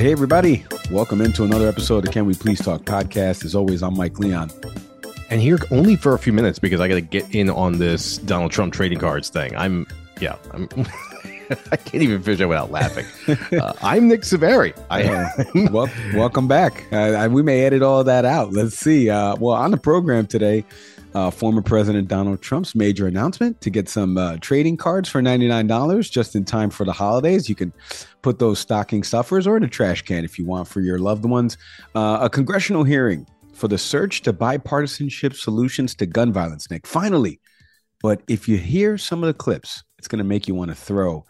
Hey, everybody. Welcome into another episode of Can We Please Talk podcast. As always, I'm Mike Leon. And here only for a few minutes because I got to get in on this Donald Trump trading cards thing. I'm, yeah, I'm. I can't even finish it without laughing. Uh, I'm Nick Saveri. I uh, well, welcome back. Uh, we may edit all that out. Let's see. Uh, well, on the program today, uh, former President Donald Trump's major announcement to get some uh, trading cards for $99 just in time for the holidays. You can put those stocking stuffers or in a trash can if you want for your loved ones. Uh, a congressional hearing for the search to bipartisanship solutions to gun violence, Nick. Finally. But if you hear some of the clips, it's going to make you want to throw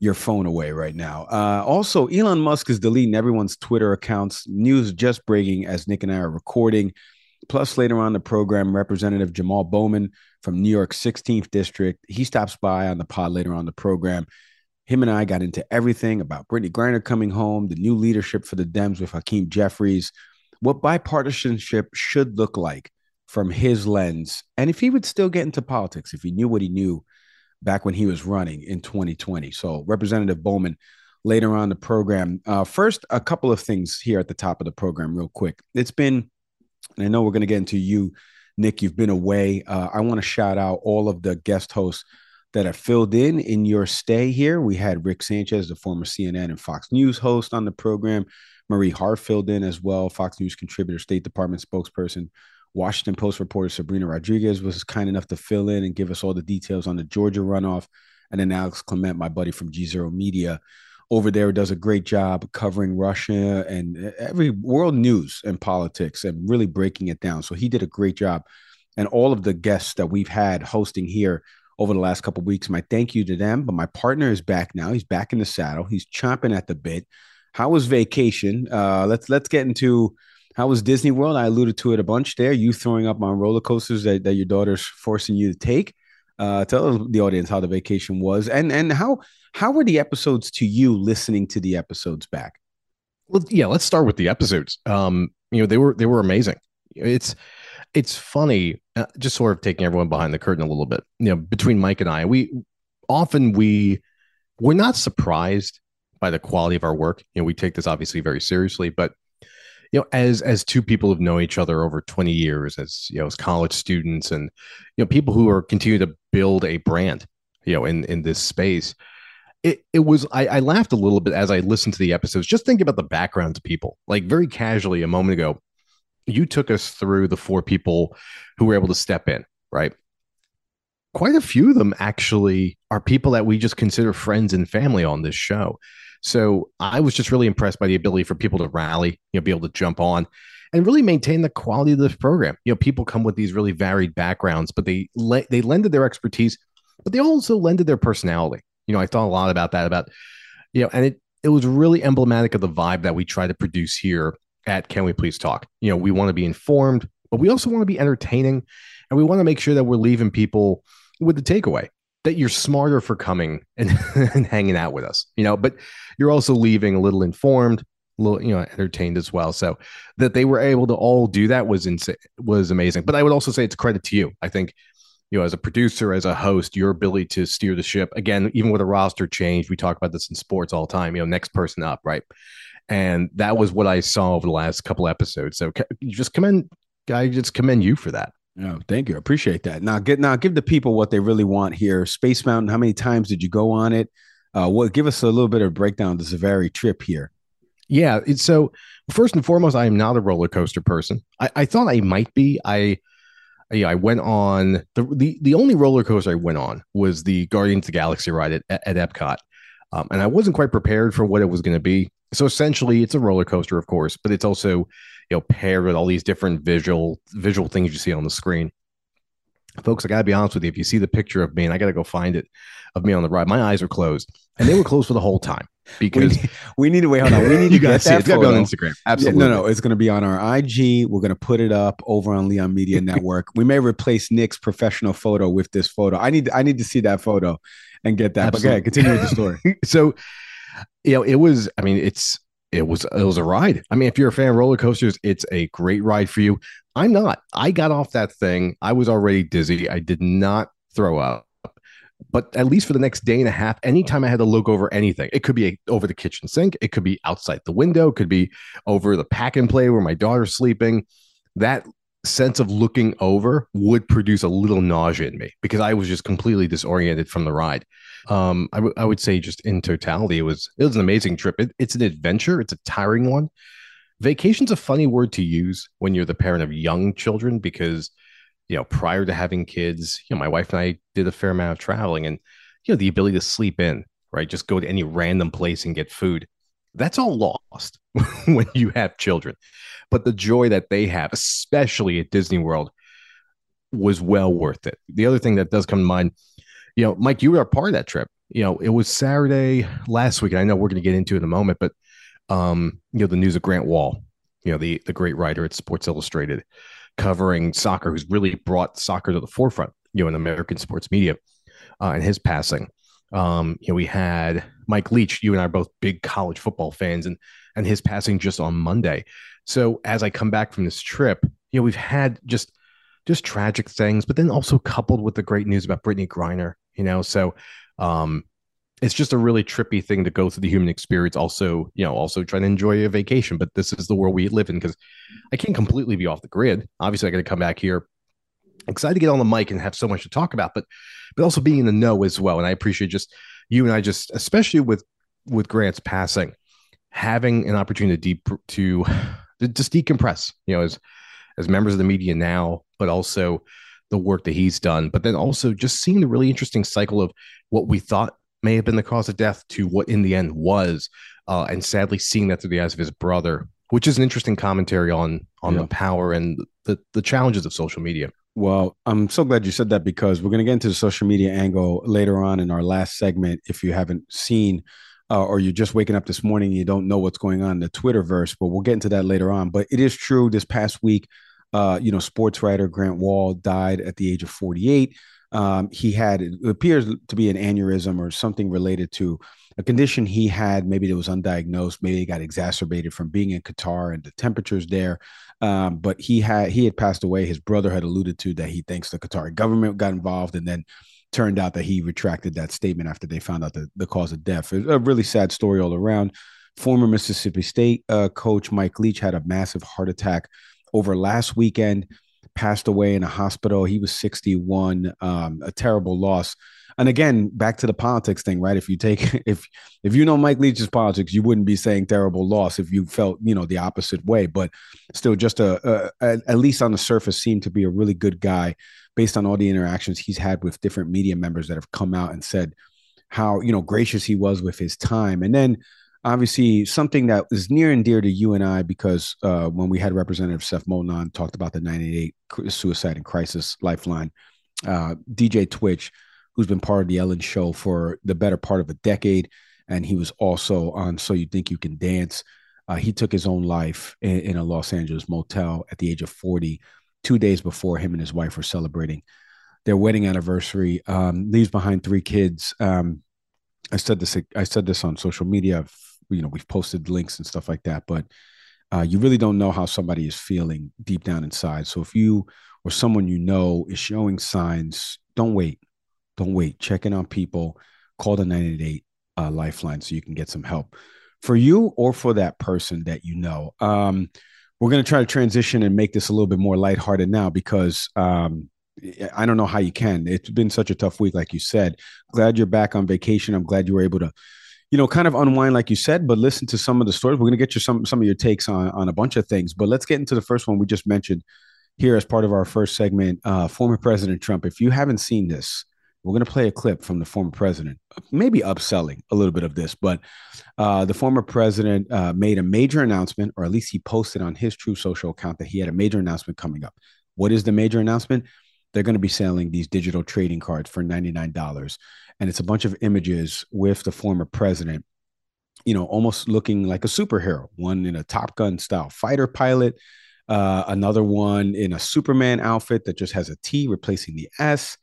your phone away right now. Uh, also, Elon Musk is deleting everyone's Twitter accounts. News just breaking as Nick and I are recording. Plus, later on the program, Representative Jamal Bowman from New York 16th District, he stops by on the pod later on the program. Him and I got into everything about Brittney Griner coming home, the new leadership for the Dems with Hakeem Jeffries, what bipartisanship should look like from his lens, and if he would still get into politics, if he knew what he knew back when he was running in 2020. So, Representative Bowman later on the program. Uh, first, a couple of things here at the top of the program, real quick. It's been and I know we're going to get into you, Nick. You've been away. Uh, I want to shout out all of the guest hosts that have filled in in your stay here. We had Rick Sanchez, the former CNN and Fox News host, on the program. Marie Harf filled in as well, Fox News contributor, State Department spokesperson. Washington Post reporter Sabrina Rodriguez was kind enough to fill in and give us all the details on the Georgia runoff. And then Alex Kliment, my buddy from G Zero Media, over there does a great job covering Russia and every world news and politics and really breaking it down. So he did a great job. And all of the guests that we've had hosting here over the last couple weeks, my thank you to them. But my partner is back now. He's back in the saddle. He's chomping at the bit. How was vacation? Uh, let's let's get into how was Disney World. I alluded to it a bunch there. You throwing up on roller coasters that, that your daughter's forcing you to take. Uh, tell the audience how the vacation was and and how how were the episodes to you listening to the episodes back? Well, yeah, let's start with the episodes. Um, you know, they were they were amazing. It's it's funny, uh, just sort of taking everyone behind the curtain a little bit. You know, between Mike and I, we often we we're not surprised by the quality of our work. You know, we take this obviously very seriously, but you know, as as two people who've known each other over 20 years, as you know, as college students and you know, people who are continue to build a brand, you know, in in this space, it, it was I, I laughed a little bit as I listened to the episodes, just think about the background to people. Like very casually a moment ago, you took us through the four people who were able to step in, right? Quite a few of them actually are people that we just consider friends and family on this show. So I was just really impressed by the ability for people to rally, you know, be able to jump on and really maintain the quality of this program. You know, people come with these really varied backgrounds, but they le- they lended their expertise, but they also lended their personality. You know, I thought a lot about that, about, you know, and it, it was really emblematic of the vibe that we try to produce here at Can We Please Talk. You know, we want to be informed, but we also want to be entertaining and we want to make sure that we're leaving people with the takeaway that you're smarter for coming and, and hanging out with us, you know, but you're also leaving a little informed, little, you know, entertained as well. So that they were able to all do that was insane, was amazing. But I would also say it's credit to you. I think you know, as a producer, as a host, your ability to steer the ship. Again, even with a roster change, we talk about this in sports all the time. You know, next person up, right? And that was what I saw over the last couple episodes. So just commend, I just commend you for that. Oh, thank you. I appreciate that. Now, get now give the people what they really want here. Space Mountain. How many times did you go on it? Uh, what give us a little bit of breakdown. Is a very trip here. Yeah. So first and foremost, I am not a roller coaster person. I, I thought I might be. I yeah, I went on the, the the only roller coaster I went on was the Guardians of the Galaxy ride at, at Epcot, um, and I wasn't quite prepared for what it was going to be. So essentially, it's a roller coaster, of course, but it's also you know paired with all these different visual visual things you see on the screen. Folks, I got to be honest with you. If you see the picture of me, and I got to go find it of me on the ride, my eyes are closed, and they were closed for the whole time because we need, we need to wait. Hold on, we need you to get see it. that It's got to be on. Instagram. Yeah, Absolutely. no, no, it's going to be on our IG. We're going to put it up over on Leon Media Network. we may replace Nick's professional photo with this photo. I need, I need to see that photo and get that. But go ahead, continue with the story. so, you know, it was. I mean, it's it was it was a ride. I mean, if you're a fan of roller coasters, it's a great ride for you. I'm not. I got off that thing. I was already dizzy. I did not throw up. But at least for the next day and a half, anytime I had to look over anything, it could be over the kitchen sink, it could be outside the window, it could be over the pack and play where my daughter's sleeping. That sense of looking over would produce a little nausea in me because I was just completely disoriented from the ride. Um, I, w- I would say just in totality, it was it was an amazing trip. It, it's an adventure. It's a tiring one. Vacation's a funny word to use when you're the parent of young children because you know prior to having kids, you know my wife and I did a fair amount of traveling and you know the ability to sleep in, right? Just go to any random place and get food. That's all lost when you have children. But the joy that they have, especially at Disney World, was well worth it. The other thing that does come to mind, you know, Mike, you were a part of that trip. You know, it was Saturday last week. And I know we're going to get into it in a moment, but um, you know, the news of Grant Wahl, you know, the the great writer at Sports Illustrated, covering soccer, who's really brought soccer to the forefront, you know, in American sports media, uh, and his passing. Um, you know, we had Mike Leach. You and I are both big college football fans, and and his passing just on Monday. So as I come back from this trip, you know, we've had just just tragic things, but then also coupled with the great news about Brittney Griner, you know, so um, it's just a really trippy thing to go through the human experience. Also, you know, also trying to enjoy a vacation, but this is the world we live in because I can't completely be off the grid. Obviously, I got to come back here. Excited to get on the mic and have so much to talk about, but but also being in the know as well. And I appreciate just you and I just, especially with with Grant's passing, having an opportunity to deep to, to just decompress. You know, as as members of the media now, but also the work that he's done, but then also just seeing the really interesting cycle of what we thought may have been the cause of death to what in the end was, uh, and sadly seeing that through the eyes of his brother, which is an interesting commentary on on Yeah. the power and the the challenges of social media. Well, I'm so glad you said that because we're going to get into the social media angle later on in our last segment. If you haven't seen, uh, or you're just waking up this morning, and you don't know what's going on in the Twitterverse, but we'll get into that later on. But it is true. This past week, uh, you know, sports writer Grant Wahl died at the age of 48. Um, he had it appears to be an aneurysm or something related to a condition he had. Maybe it was undiagnosed. Maybe it got exacerbated from being in Qatar and the temperatures there. Um, but he had he had passed away. His brother had alluded to that he thinks the Qatari government got involved, and then turned out that he retracted that statement after they found out the, the cause of death. It's a really sad story all around. Former Mississippi State uh, coach Mike Leach had a massive heart attack over last weekend. Passed away in a hospital. He was 61. Um, a terrible loss. And again, back to the politics thing, right? If you take if if you know Mike Leach's politics, you wouldn't be saying terrible loss if you felt you know the opposite way. But still, just a, a, at least on the surface, seemed to be a really good guy based on all the interactions he's had with different media members that have come out and said how you know gracious he was with his time. And then obviously something that is near and dear to you and I because uh, when we had Representative Seth Moulton talked about the 98 suicide and crisis lifeline, uh, DJ Twitch who's been part of the Ellen show for the better part of a decade. And he was also on So You Think You Can Dance. Uh, he took his own life in, in, a Los Angeles motel at the age of 40, two days before him and his wife were celebrating their wedding anniversary. Um, leaves behind three kids. Um, I said this. I said this on social media. You know, we've posted links and stuff like that. But uh, you really don't know how somebody is feeling deep down inside. So if you or someone you know is showing signs, don't wait don't wait. Check in on people. Call the 988 uh, lifeline so you can get some help for you or for that person that you know. Um, we're going to try to transition and make this a little bit more lighthearted now because um, I don't know how you can. It's been such a tough week, like you said. Glad you're back on vacation. I'm glad you were able to, you know, kind of unwind, like you said, but listen to some of the stories. We're going to get you some some of your takes on on a bunch of things. But let's get into the first one we just mentioned here as part of our first segment. Uh, former President Trump. If you haven't seen this, we're going to play a clip from the former president, maybe upselling a little bit of this, but uh, the former president uh, made a major announcement, or at least he posted on his Truth Social account that he had a major announcement coming up. What is the major announcement? they're going to be selling these digital trading cards for $99 and it's a bunch of images with the former president you know almost looking like a superhero one in a top gun style fighter pilot uh, another one in a superman outfit that just has a t replacing the s.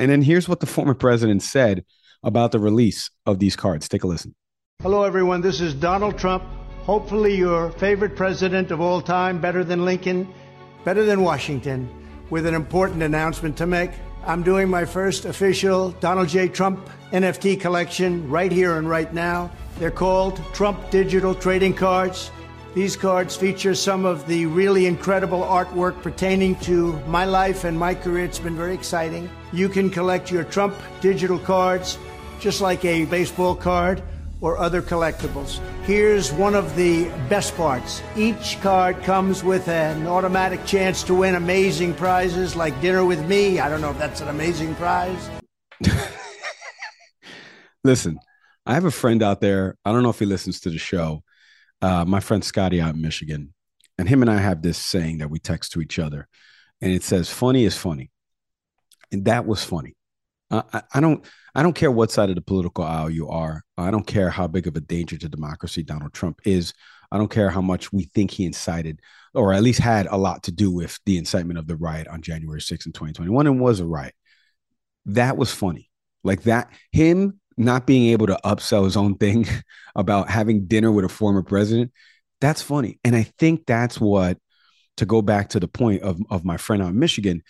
And then here's what the former president said about the release of these cards. Take a listen. Hello everyone. This is donald trump. Hopefully your favorite president of all time better than lincoln better than washington with an important announcement to make. I'm doing my first official Donald J. Trump NFT collection right here and right now. They're called Trump Digital Trading Cards. These cards feature some of the really incredible artwork pertaining to my life and my career. It's been very exciting. You can collect your Trump digital cards just like a baseball card or other collectibles. Here's one of the best parts. Each card comes with an automatic chance to win amazing prizes like dinner with me. I don't know if that's an amazing prize. Listen, I have a friend out there. I don't know if he listens to the show. Uh, my friend Scotty out in Michigan. And him and I have this saying that we text to each other. And it says, funny is funny. And that was funny. I, I don't I don't care what side of the political aisle you are. I don't care how big of a danger to democracy Donald Trump is. I don't care how much we think he incited or at least had a lot to do with the incitement of the riot on January 6th in 2021 and was a riot. That was funny. Like that, him not being able to upsell his own thing about having dinner with a former president, that's funny. And I think that's what, to go back to the point of, of my friend out in Michigan,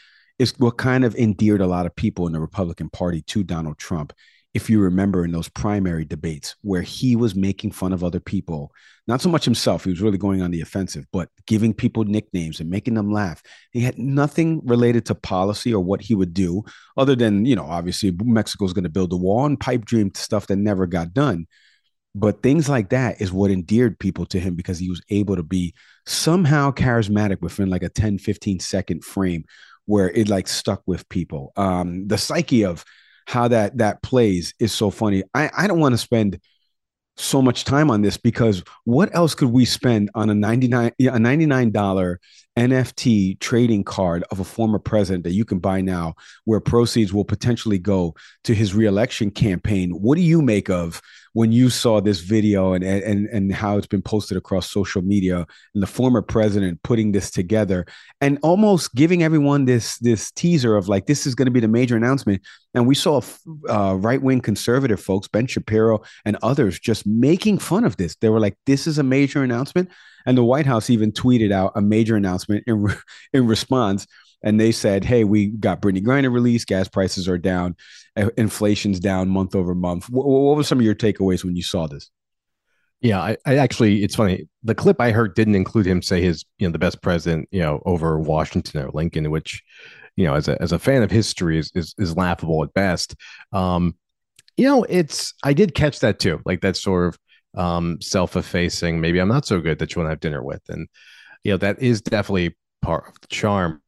is what kind of endeared a lot of people in the Republican Party to Donald Trump. If you remember in those primary debates where he was making fun of other people, not so much himself, he was really going on the offensive, but giving people nicknames and making them laugh. He had nothing related to policy or what he would do, other than, you know, obviously Mexico's going to build a wall and pipe dream stuff that never got done. But things like that is what endeared people to him because he was able to be somehow charismatic within like a 10, 15 second frame where it like stuck with people. Um, the psyche of how that that plays is so funny. I, I don't want to spend so much time on this because what else could we spend on a 99 a $99 NFT trading card of a former president that you can buy now where proceeds will potentially go to his reelection campaign what do you make of when you saw this video and and and how it's been posted across social media and the former president putting this together and almost giving everyone this this teaser of like this is going to be the major announcement. And we saw uh, right-wing conservative folks ben shapiro and others just making fun of this. They were like this is a major announcement. And the white house even tweeted out a major announcement in, re- in response. And they said, "Hey, we got Brittney Griner released Gas prices are down, inflation's down month over month." What, what were some of your takeaways when you saw this? Yeah, I, I, actually, it's funny. The clip I heard didn't include him say his, you know, the best president, you know, over Washington or Lincoln, which, you know, as a as a fan of history is is, is laughable at best. Um, you know, it's I did catch that too, like that sort of um self-effacing. Maybe I'm not so good that you want to have dinner with, and you know, that is definitely part of the charm.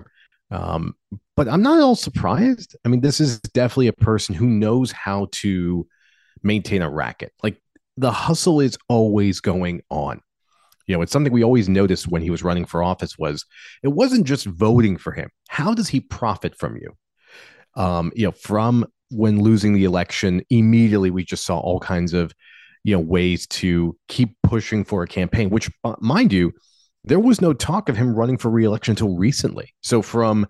Um, but I'm not at all surprised. I mean, this is definitely a person who knows how to maintain a racket. Like the hustle is always going on. You know, it's something we always noticed when he was running for office was it wasn't just voting for him. How does he profit from you? Um, you know, from when losing the election, immediately we just saw all kinds of, you know, ways to keep pushing for a campaign, which uh, mind you, there was no talk of him running for reelection until recently. So from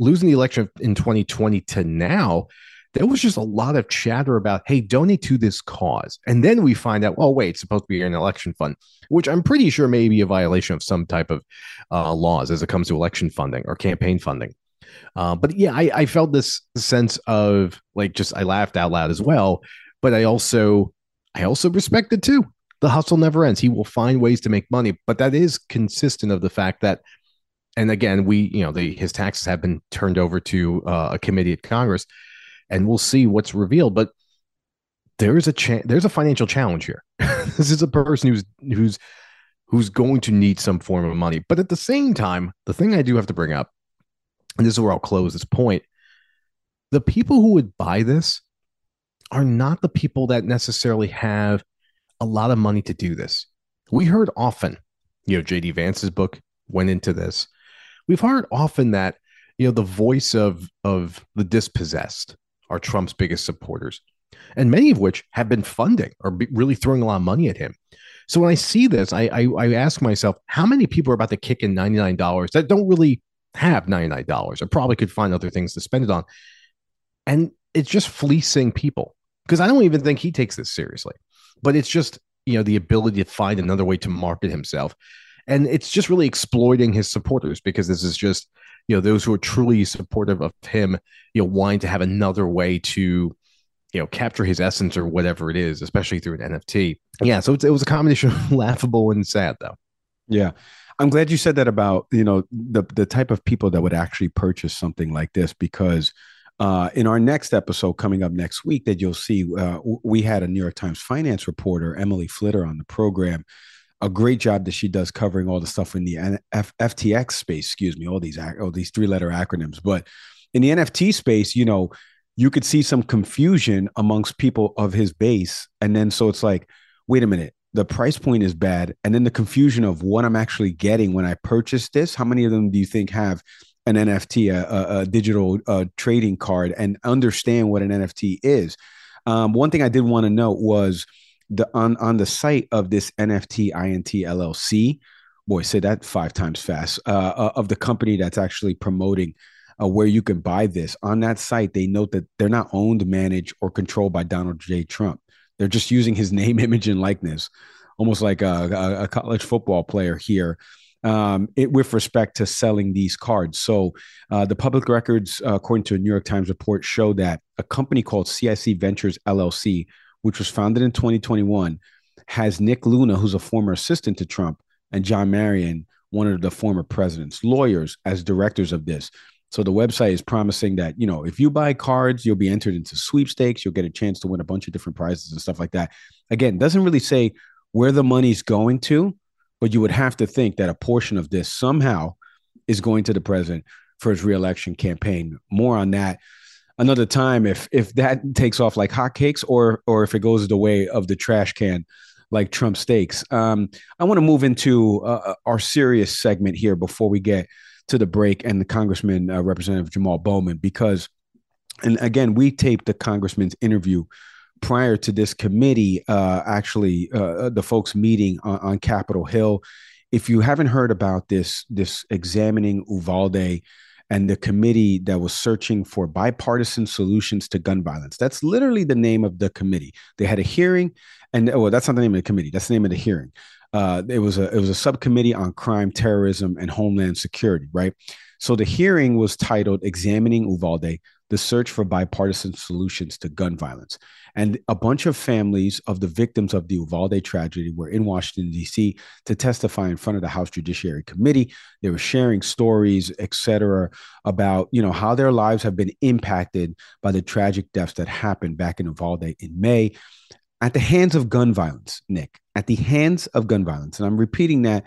losing the election in 2020 to now, there was just a lot of chatter about, hey, donate to this cause. And then we find out, oh, wait, it's supposed to be an election fund, which I'm pretty sure may be a violation of some type of uh, laws as it comes to election funding or campaign funding. Uh, but yeah, I, I felt this sense of like just I laughed out loud as well, but I also I also respect it too the hustle never ends. He will find ways to make money, but that is consistent of the fact that, and again, we, you know, the, his taxes have been turned over to uh, a committee at Congress, and we'll see what's revealed. But there is a cha- there's a financial challenge here. this is a person who's who's who's going to need some form of money. But at the same time, the thing I do have to bring up, and this is where I'll close this point, the people who would buy this are not the people that necessarily have a lot of money to do this. We heard often, you know, JD Vance's book went into this. We've heard often that, you know, the voice of of the dispossessed are Trump's biggest supporters, and many of which have been funding or be really throwing a lot of money at him. So when I see this, I, I, I ask myself, how many people are about to kick in ninety nine dollars that don't really have ninety nine dollars, or probably could find other things to spend it on, and it's just fleecing people because I don't even think he takes this seriously, but it's just you know the ability to find another way to market himself, and it's just really exploiting his supporters because this is just you know those who are truly supportive of him you know wanting to have another way to you know capture his essence or whatever it is especially through an nft yeah so it was a combination of laughable and sad though. Yeah. I'm glad you said that about you know the the type of people that would actually purchase something like this because uh, in our next episode coming up next week that you'll see uh, we had a new york times finance reporter emily flitter on the program a great job that she does covering all the stuff in the F- FTX space. Excuse me, all these all these three letter acronyms. But in the NFT space, you know, you could see some confusion amongst people of his base, and then so it's like, wait a minute, the price point is bad, and then the confusion of what I'm actually getting when I purchase this. How many of them do you think have an NFT, a, a, digital uh, trading card, and understand what an NFT is? Um, one thing I did want to note was the on on the site of this NFT INT LLC, boy, say that five times fast. Uh, uh, of the company that's actually promoting uh, where you can buy this on that site, they note that they're not owned, managed, or controlled by Donald J. Trump. They're just using his name, image, and likeness, almost like a, a college football player here. Um, it, with respect to selling these cards. So, uh, the public records, uh, according to a New York Times report, show that a company called CIC Ventures LLC which was founded in 2021, has Nick Luna, who's a former assistant to Trump, and John Marion, one of the former president's lawyers, as directors of this. So the website is promising that, you know, if you buy cards, you'll be entered into sweepstakes, you'll get a chance to win a bunch of different prizes and stuff like that. Again, doesn't really say where the money's going to, but you would have to think that a portion of this somehow is going to the president for his reelection campaign. More on that another time if if that takes off like hotcakes or or if it goes the way of the trash can like Trump steaks. Um, I want to move into uh, uh, our serious segment here before we get to the break and the Congressman uh, Representative Jamal Bowman because, and again, we taped the Congressman's interview prior to this committee, uh, actually, uh, uh, the folks meeting on, on Capitol Hill. If you haven't heard about this, this examining Uvalde and the committee that was searching for bipartisan solutions to gun violence. That's literally the name of the committee. They had a hearing, and oh, well, that's not the name of the committee. That's the name of the hearing. Uh, it was a it was a subcommittee on crime, terrorism, and homeland security. Right. So the hearing was titled "Examining Uvalde: The Search for Bipartisan Solutions to Gun Violence." And a bunch of families of the victims of the Uvalde tragedy were in Washington, D.C. to testify in front of the House Judiciary Committee. They were sharing stories, et cetera, about you know how their lives have been impacted by the tragic deaths that happened back in Uvalde in May at the hands of gun violence, Nick, at the hands of gun violence. And I'm repeating that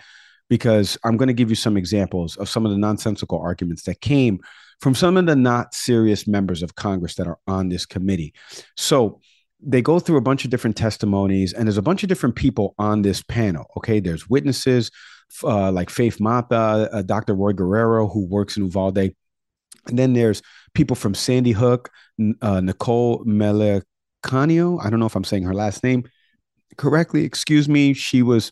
because I'm going to give you some examples of some of the nonsensical arguments that came from some of the not serious members of Congress that are on this committee. So, they go through a bunch of different testimonies, and there's a bunch of different people on this panel. Okay, there's witnesses uh, like Faith Mata, uh, Dr. Roy Guerrero, who works in Uvalde, and then there's people from Sandy Hook, uh, Nicole Melecanio. I don't know if I'm saying her last name correctly. Excuse me. She was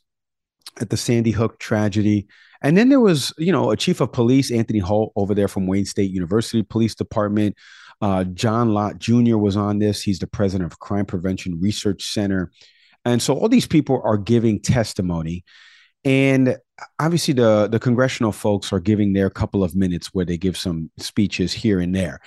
at the Sandy Hook tragedy. And then there was, you know, a chief of police, Anthony Holt, over there from Wayne State University Police Department. Uh, John Lott Jr. was on this. He's the president of Crime Prevention Research Center. And so all these people are giving testimony. And obviously, the, the congressional folks are giving their couple of minutes where they give some speeches here and there.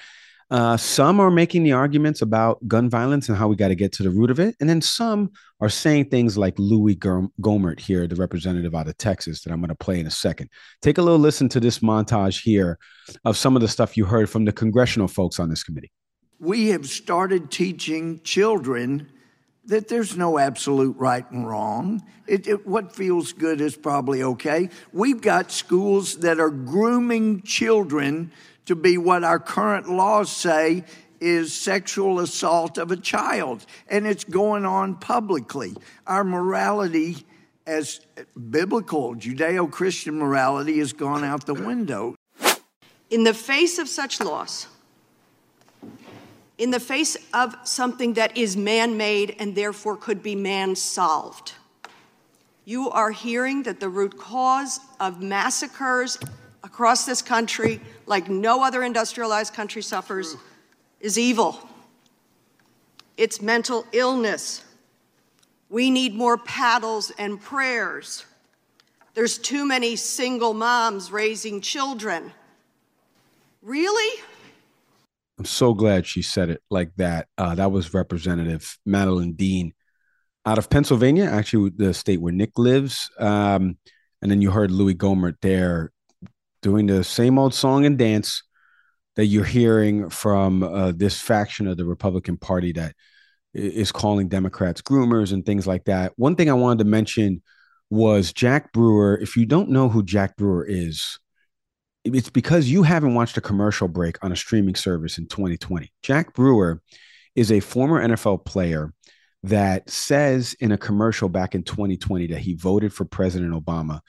Uh, some are making the arguments about gun violence and how we got to get to the root of it. And then some are saying things like Louis Gohmert here, the representative out of Texas, that I'm going to play in a second. Take a little listen to this montage here of some of the stuff you heard from the congressional folks on this committee. We have started teaching children that there's no absolute right and wrong. It, it, what feels good is probably okay. We've got schools that are grooming children to be what our current laws say is sexual assault of a child, and it's going on publicly. Our morality, as biblical Judeo Christian morality, has gone out the window. In the face of such loss, in the face of something that is man made and therefore could be man solved, you are hearing that the root cause of massacres across this country, like no other industrialized country suffers, is evil. It's mental illness. We need more paddles and prayers. There's too many single moms raising children. Really? I'm so glad she said it like that. Uh, that was Representative Madeleine Dean out of Pennsylvania, actually, the state where Nick lives. Um, and then you heard Louis Gohmert there doing the same old song and dance that you're hearing from uh, this faction of the Republican Party that is calling Democrats groomers and things like that. One thing I wanted to mention was Jack Brewer. If you don't know who Jack Brewer is, it's because you haven't watched a commercial break on a streaming service in 2020. Jack Brewer is a former NFL player that says in a commercial back in 2020 that he voted for President Obama,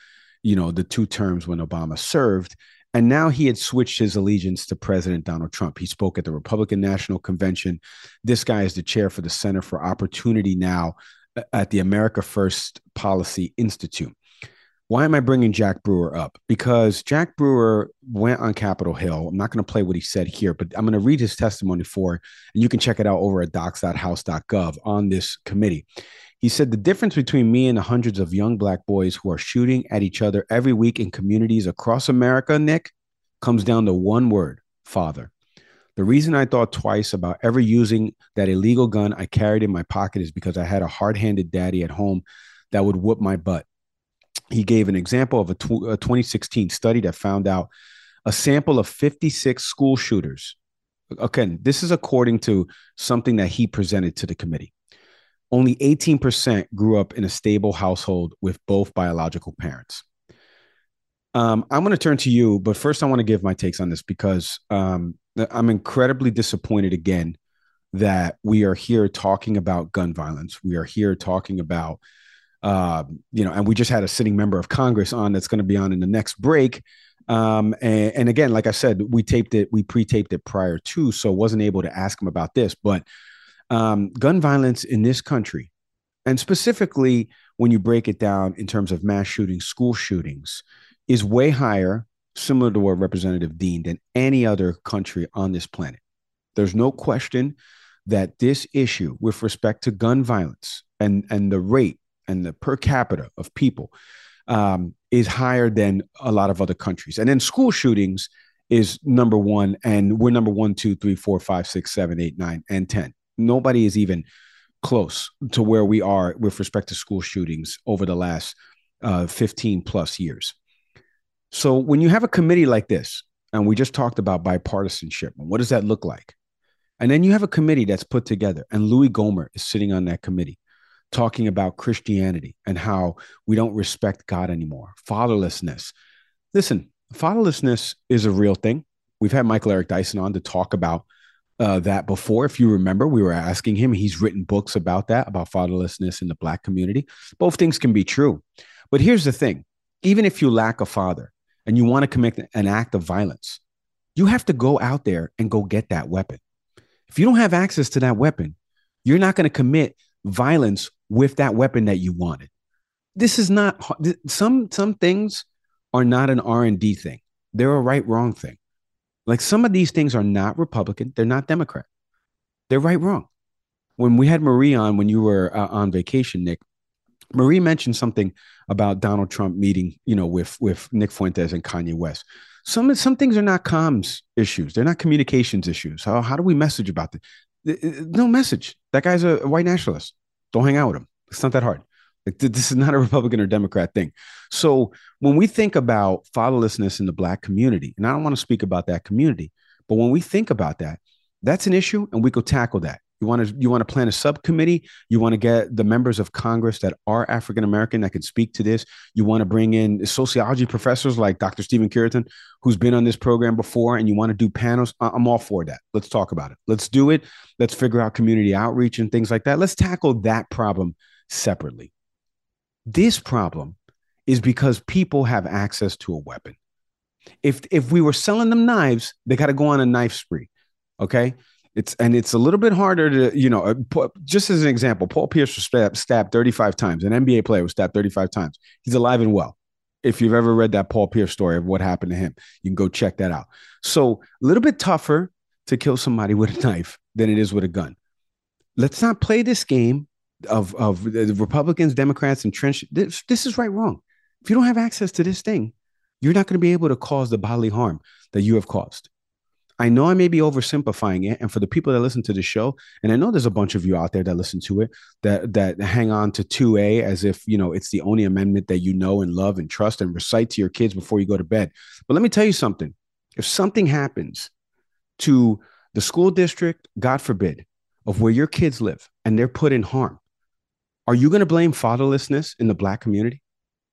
you know, the two terms when Obama served. And now he had switched his allegiance to President Donald Trump. He spoke at the Republican National Convention. This guy is the chair for the Center for Opportunity now uh, at the America First Policy Institute. Why am I bringing Jack Brewer up? Because Jack Brewer went on Capitol Hill. I'm not going to play what he said here, but I'm going to read his testimony for, and you can check it out over at docs.house.gov on this committee. He said the difference between me and the hundreds of young black boys who are shooting at each other every week in communities across America, Nick, comes down to one word father. The reason I thought twice about ever using that illegal gun I carried in my pocket is because I had a hard handed daddy at home that would whoop my butt he gave an example of a, tw- a 2016 study that found out a sample of 56 school shooters. Again, this is according to something that he presented to the committee. Only 18% grew up in a stable household with both biological parents. Um, I'm going to turn to you, but first, I want to give my takes on this because um, I'm incredibly disappointed again that we are here talking about gun violence. We are here talking about uh, you know, and we just had a sitting member of Congress on that's going to be on in the next break. Um, and, and, again, like I said, we taped it, we pre-taped it prior to, so wasn't able to ask him about this. But um, gun violence in this country, and specifically when you break it down in terms of mass shootings, school shootings, is way higher, similar to what Representative Dean, than any other country on this planet. There's no question that this issue with respect to gun violence and and the rate and the per capita of people um, is higher than a lot of other countries. And then school shootings is number one, and we're number one, two, three, four, five, six, seven, eight, nine, and 10. Nobody is even close to where we are with respect to school shootings over the last uh, 15 plus years. So when you have a committee like this, and we just talked about bipartisanship, and what does that look like? And then you have a committee that's put together, and Louis Gohmert is sitting on that committee talking about Christianity and how we don't respect God anymore, fatherlessness. Listen, fatherlessness is a real thing. We've had Michael Eric Dyson on to talk about uh, that before. If you remember, we were asking him. He's written books about that, about fatherlessness in the Black community. Both things can be true. But here's the thing even if you lack a father and you want to commit an act of violence, you have to go out there and go get that weapon. If you don't have access to that weapon, you're not going to commit violence with that weapon that you wanted. This is not some some things are not an R&D thing. They're a right wrong thing. Like some of these things are not Republican, they're not Democrat. They're right wrong. When we had Marie on when you were uh, on vacation, Nick, Marie mentioned something about Donald Trump meeting, you know, with with Nick Fuentes and Kanye West. Some some things are not comms issues. They're not communications issues. How how do we message about this? No message. That guy's a white nationalist. Don't hang out with him. It's not that hard. Like, this is not a Republican or Democrat thing. So when we think about fatherlessness in the Black community, and I don't want to speak about that community, but when we think about that, that's an issue, and we could tackle that. You want to you want to plan a subcommittee. You want to get the members of Congress that are African American that can speak to this. You want to bring in sociology professors like Dr. Stephen Curitan, who's been on this program before, and you want to do panels. I'm all for that. Let's talk about it. Let's do it. Let's figure out community outreach and things like that. Let's tackle that problem separately. This problem is because people have access to a weapon. If if we were selling them knives, they got to go on a knife spree. Okay. It's and it's a little bit harder to, you know, uh, just as an example, Paul Pierce was stabbed, stabbed 35 times. An NBA player was stabbed 35 times. He's alive and well. If you've ever read that Paul Pierce story of what happened to him, you can go check that out. So a little bit tougher to kill somebody with a knife than it is with a gun. Let's not play this game of of the Republicans, Democrats, and trench. This, this is right wrong. If you don't have access to this thing, you're not going to be able to cause the bodily harm that you have caused. I know I may be oversimplifying it, and for the people that listen to the show, and I know there's a bunch of you out there that listen to it that that hang on to 2A as if you know it's the only amendment that you know and love and trust and recite to your kids before you go to bed. But let me tell you something: if something happens to the school district, God forbid, of where your kids live, and they're put in harm, are you going to blame fatherlessness in the black community?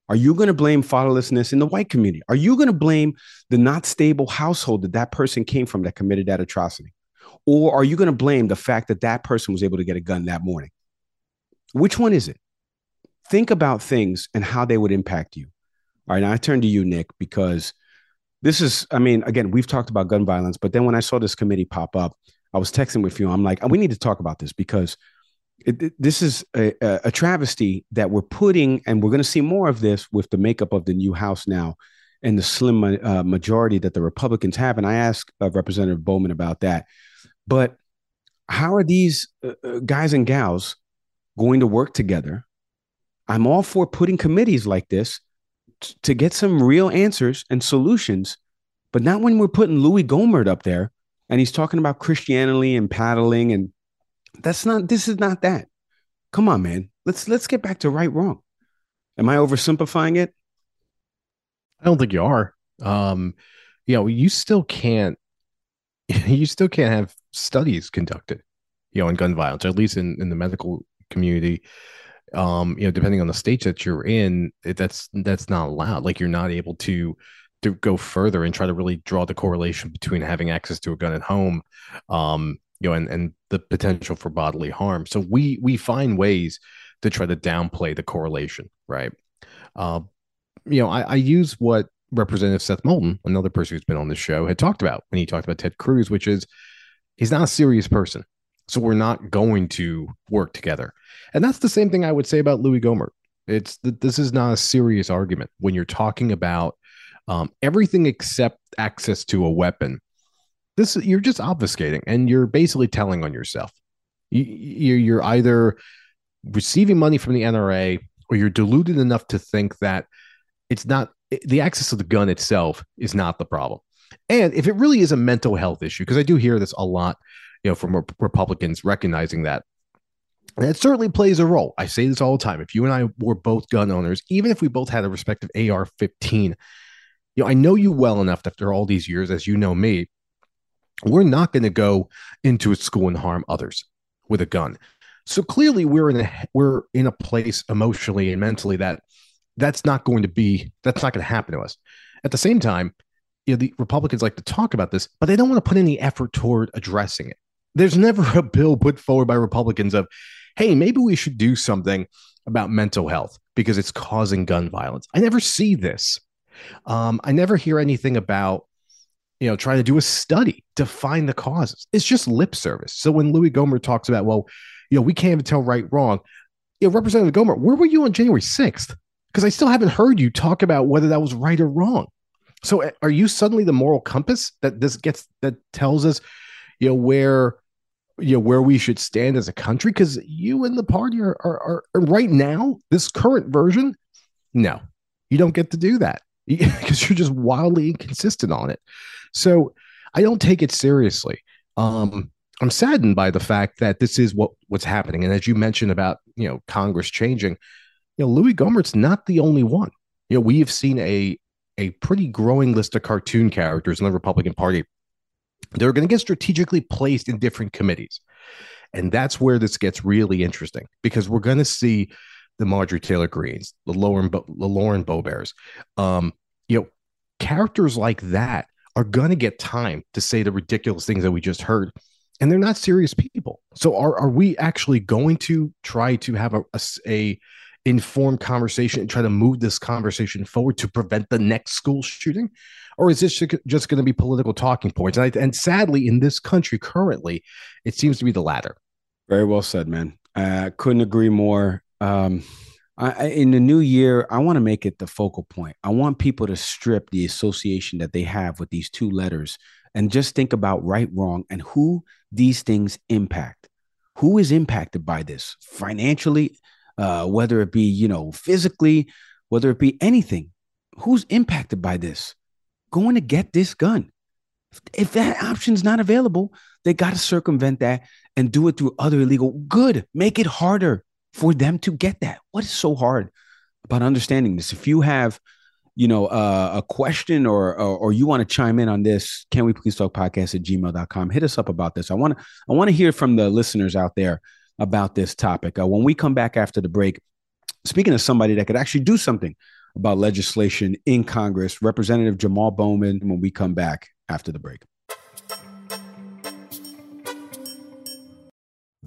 Are you going to blame fatherlessness in the white community? Are you going to blame the not stable household that that person came from that committed that atrocity? Or are you going to blame the fact that that person was able to get a gun that morning? Which one is it? Think about things and how they would impact you. All right, now I turn to you, Nick, because this is, I mean, again, we've talked about gun violence, but then when I saw this committee pop up, I was texting with you. I'm like, we need to talk about this because it, this is a, a, travesty that we're putting, and we're going to see more of this with the makeup of the new House now and the slim uh, majority that the Republicans have. And I asked uh, Representative Bowman about that. But how are these uh, uh guys and gals going to work together? I'm all for putting committees like this t- to get some real answers and solutions, but not when we're putting Louis Gohmert up there and he's talking about Christianity and paddling and that's not this is not that. Come on, man. Let's let's get back to right wrong. Am I oversimplifying it? I don't think you are. Um, you know, you still can't you still can't have studies conducted, you know, on gun violence, at least in, in the medical community. Um, you know, depending on the state that you're in, that's that's not allowed. Like you're not able to to go further and try to really draw the correlation between having access to a gun at home um, you know, and, and the potential for bodily harm. So we we find ways to try to downplay the correlation, right? Uh, you know, I, I use what Representative Seth Moulton, another person who's been on the show, had talked about when he talked about Ted Cruz, which is he's not a serious person. So we're not going to work together. And that's the same thing I would say about Louis Gohmert. It's that this is not a serious argument when you're talking about um, everything except access to a weapon this you're just obfuscating and you're basically telling on yourself. You, you're either receiving money from the NRA or you're deluded enough to think that it's not the access of the gun itself is not the problem. And if it really is a mental health issue, because I do hear this a lot, you know, from Republicans recognizing that. It certainly plays a role. I say this all the time. If you and I were both gun owners, even if we both had a respective AR 15, you know, I know you well enough after all these years, as you know me, we're not going to go into a school and harm others with a gun. So clearly we're in a we're in a place emotionally and mentally that that's not going to be that's not going to happen to us. At the same time, you know, the Republicans like to talk about this, but they don't want to put any effort toward addressing it. There's never a bill put forward by Republicans of, hey, maybe we should do something about mental health because it's causing gun violence. I never see this. Um, I never hear anything about you know, trying to do a study to find the causes. It's just lip service. So when Louis Gohmert talks about, well, you know, we can't even tell right wrong. You know, Representative Gohmert, where were you on January 6th? Because I still haven't heard you talk about whether that was right or wrong. So eh, are you suddenly the moral compass that this gets that tells us, you know, where you know where we should stand as a country? Because you and the party are, are, are right now, this current version, no, you don't get to do that because you're just wildly inconsistent on it. So I don't take it seriously. Um, I'm saddened by the fact that this is what what's happening. And as you mentioned about you know Congress changing, you know Louis Gohmert's not the only one. You know we have seen a a pretty growing list of cartoon characters in the Republican Party. They're going to get strategically placed in different committees, and that's where this gets really interesting because we're going to see the Marjorie Taylor Greenes, the Lauren the Lauren Boeberts, um, you know, characters like that are going to get time to say the ridiculous things that we just heard. And they're not serious people. So are, are we actually going to try to have a, a, informed conversation and try to move this conversation forward to prevent the next school shooting? Or is this just going to be political talking points? And, I, and sadly, in this country currently, it seems to be the latter. Very well said, man. I couldn't agree more. Um, I, in the new year, I want to make it the focal point. I want people to strip the association that they have with these two letters and just think about right, wrong, and who these things impact. Who is impacted by this financially, uh, whether it be, you know, physically, whether it be anything? Who's impacted by this? Going to get this gun. If, that option's not available, they got to circumvent that and do it through other illegal. Good. Make it harder for them to get that. What is so hard about understanding this? If you have you know, uh, a question or, or, or you want to chime in on this, can we please talk podcast at gmail.com? Hit us up about this. I want to I want to hear from the listeners out there about this topic. Uh, when we come back after the break, speaking of somebody that could actually do something about legislation in Congress, Representative Jamal Bowman, when we come back after the break.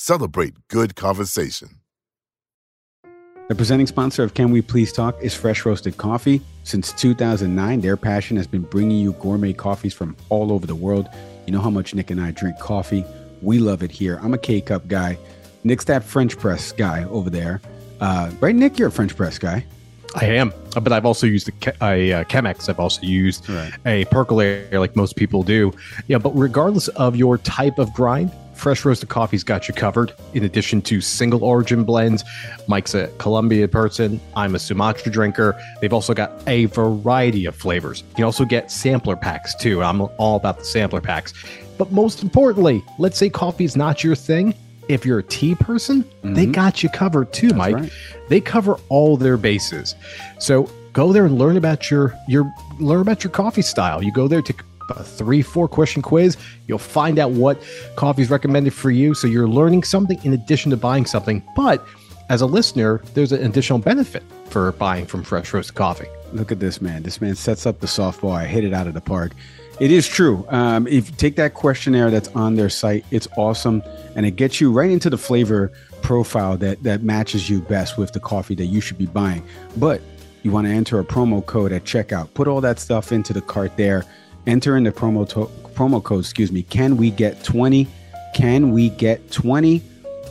Celebrate good conversation. The presenting sponsor of Can We Please Talk is Fresh Roasted Coffee. Since 2009, their passion has been bringing you gourmet coffees from all over the world. You know how much Nick and I drink coffee. We love it here. I'm a K cup guy. Nick's that French press guy over there. Uh, right, Nick? You're a French press guy. I am, but I've also used a, a, a Chemex. I've also used right. a percolator, like most people do. Yeah, but regardless of your type of grind, Fresh Roasted Coffee's got you covered. In addition to single origin blends, Mike's a Colombia person. I'm a Sumatra drinker. They've also got a variety of flavors. You can also get sampler packs too. I'm all about the sampler packs. But most importantly, let's say coffee is not your thing. If you're a tea person, mm-hmm. they got you covered too, That's Mike. Right. They cover all their bases. So go there and learn about your your learn about your coffee style. You go there to a three, four question quiz. You'll find out what coffee is recommended for you. So you're learning something in addition to buying something. But as a listener, there's an additional benefit for buying from Fresh Roast Coffee. Look at this man. This man sets up the softball. I hit it out of the park. It is true. Um, if you take that questionnaire that's on their site, it's awesome, and it gets you right into the flavor profile that that matches you best with the coffee that you should be buying. But you want to enter a promo code at checkout. Put all that stuff into the cart there enter in the promo to- promo code excuse me can we get 20 can we get 20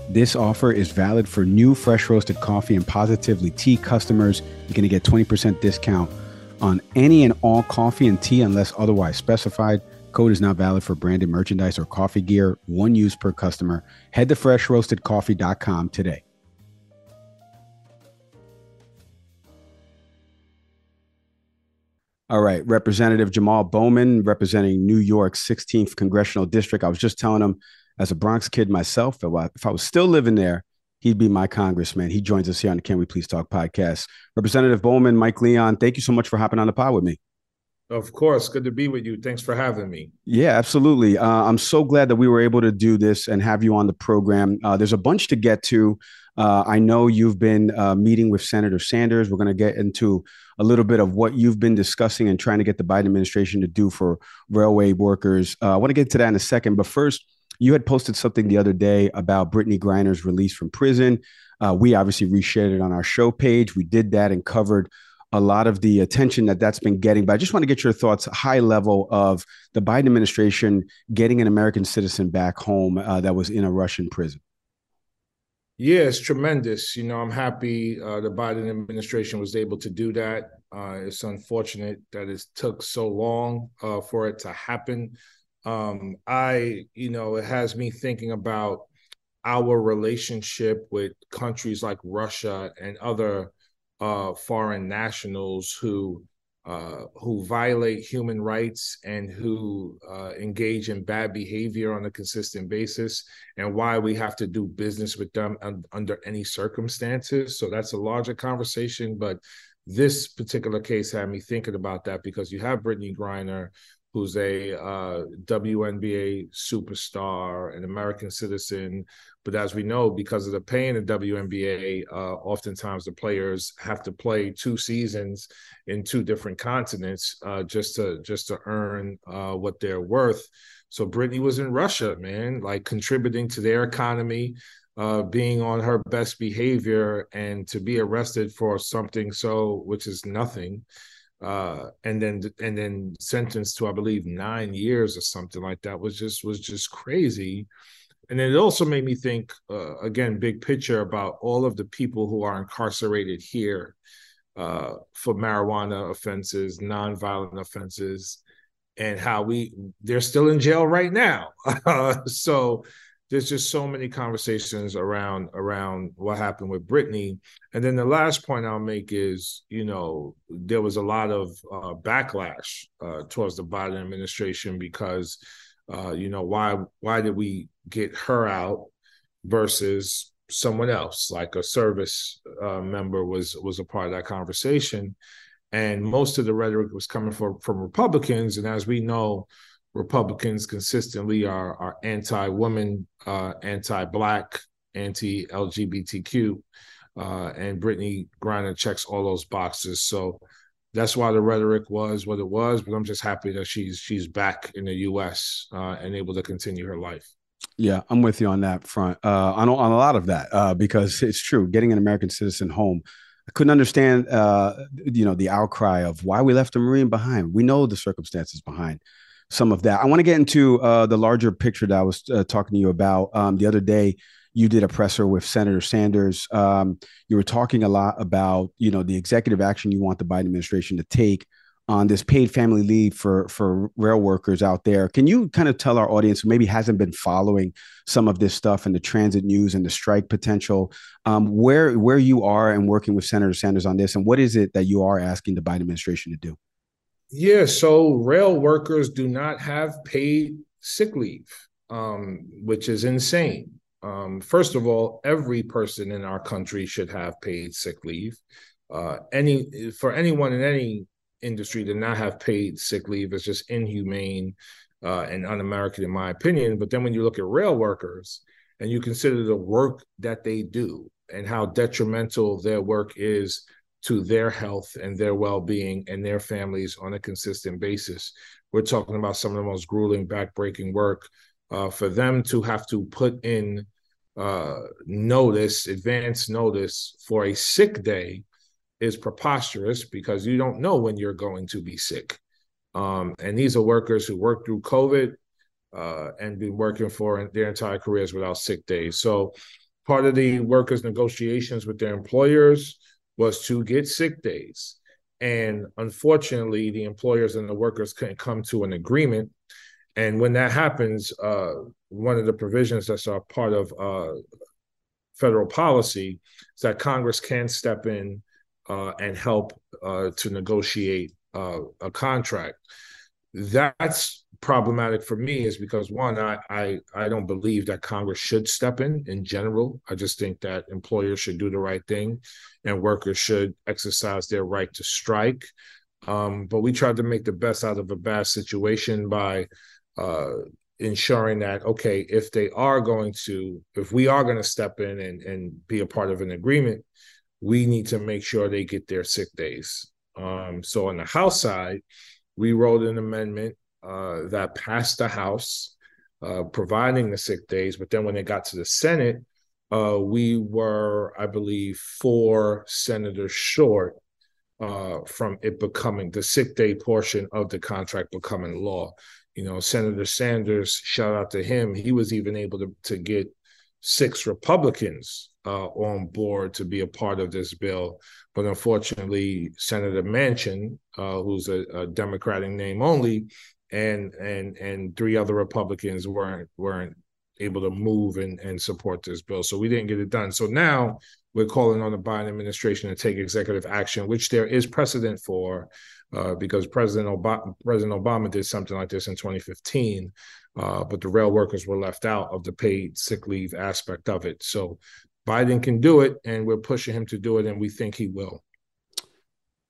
this offer is valid for new fresh roasted coffee and positively tea customers. You're going to get 20% discount on any and all coffee and tea unless otherwise specified. Code is not valid for branded merchandise or coffee gear one use per customer. Head to freshroastedcoffee.com today All right, Representative Jamal Bowman, representing New York's 16th congressional district. I was just telling him, as a Bronx kid myself, if I was still living there, he'd be my congressman. He joins us here on the Can We Please Talk podcast. Representative Bowman, Mike Leon, thank you so much for hopping on the pod with me. Of course, good to be with you. Thanks for having me. Yeah, absolutely. Uh, I'm so glad that we were able to do this and have you on the program. Uh, there's a bunch to get to. Uh, I know you've been uh, meeting with Senator Sanders. We're going to get into a little bit of what you've been discussing and trying to get the Biden administration to do for railway workers. Uh, I want to get to that in a second, but first, you had posted something the other day about Brittney Griner's release from prison. Uh, we obviously reshared it on our show page. We did that and covered a lot of the attention that that's been getting. But I just want to get your thoughts, high level, of the Biden administration getting an American citizen back home uh, that was in a Russian prison. Yeah, it's tremendous. You know, I'm happy uh, the Biden administration was able to do that. Uh, it's unfortunate that it took so long uh, for it to happen. Um, I, you know, it has me thinking about our relationship with countries like Russia and other uh, foreign nationals who uh, who violate human rights and who uh, engage in bad behavior on a consistent basis, and why we have to do business with them un- under any circumstances. So that's a larger conversation, but this particular case had me thinking about that because you have Brittney Griner, who's a uh, WNBA superstar, an American citizen. But as we know, because of the pay in the WNBA, uh, oftentimes the players have to play two seasons in two different continents uh, just to just to earn uh, what they're worth. So Brittney was in Russia, man, like contributing to their economy, uh, being on her best behavior, and to be arrested for something so which is nothing uh, and then and then sentenced to I believe nine years or something like that was just was just crazy. And then it also made me think uh, again, big picture about all of the people who are incarcerated here uh, for marijuana offenses, nonviolent offenses, and how we they're still in jail right now. so there's just so many conversations around around what happened with Brittney. And then the last point I'll make is, you know, there was a lot of uh, backlash uh, towards the Biden administration because, uh, you know, why why did we get her out versus someone else, like a service uh, member was was a part of that conversation, and most of the rhetoric was coming from from Republicans, and as we know Republicans consistently are are anti-woman, uh, anti-black, anti-LGBTQ, uh, and Brittney Griner checks all those boxes. So that's why the rhetoric was what it was. But I'm just happy that she's she's back in the U.S. Uh, and able to continue her life. Yeah, I'm with you on that front. Uh, on on a lot of that uh, because it's true. Getting an American citizen home. I couldn't understand, uh, you know, the outcry of why we left a Marine behind. We know the circumstances behind some of that. I want to get into uh, the larger picture that I was uh, talking to you about um, the other day. You did a presser with Senator Sanders. Um, you were talking a lot about you know the executive action you want the Biden administration to take on this paid family leave for for rail workers out there. Can you kind of tell our audience who maybe hasn't been following some of this stuff and the transit news and the strike potential, um, where where you are and working with Senator Sanders on this, and what is it that you are asking the Biden administration to do? Yeah, so rail workers do not have paid sick leave, um, which is insane. Um, first of all, every person in our country should have paid sick leave. Uh, any for anyone in any industry to not have paid sick leave is just inhumane uh, and un-American, in my opinion. But then when you look at rail workers and you consider the work that they do and how detrimental their work is to their health and their well-being and their families on a consistent basis. We're talking about some of the most grueling, backbreaking work. Uh, for them to have to put in uh, notice, advance notice for a sick day is preposterous because you don't know when you're going to be sick. Um, and these are workers who worked through COVID uh, and been working for their entire careers without sick days. So part of the workers' negotiations with their employers was to get sick days. And unfortunately, the employers and the workers couldn't come to an agreement. And when that happens, uh, one of the provisions that's a part of uh, federal policy is that Congress can step in uh, and help uh, to negotiate uh, a contract. That's problematic for me is because one, I, I I don't believe that Congress should step in in general. I just think that employers should do the right thing, and workers should exercise their right to strike. Um, but we tried to make the best out of a bad situation by uh, ensuring that okay, if they are going to, if we are going to step in and and be a part of an agreement, we need to make sure they get their sick days. Um, so on the House side, we wrote an amendment uh, that passed the House, uh, providing the sick days. But then when it got to the Senate, uh, we were, I believe, four senators short uh, from it becoming the sick day portion of the contract becoming law. You know, Senator Sanders, shout out to him. He was even able to, to get six Republicans uh, on board to be a part of this bill. But unfortunately, Senator Manchin, uh, who's a, a Democratic name only, and and and three other Republicans weren't weren't able to move and, and support this bill. So we didn't get it done. So now we're calling on the Biden administration to take executive action, which there is precedent for, uh, because President Obama President Obama did something like this in 2015, uh, but the rail workers were left out of the paid sick leave aspect of it. So Biden can do it, and we're pushing him to do it, and we think he will.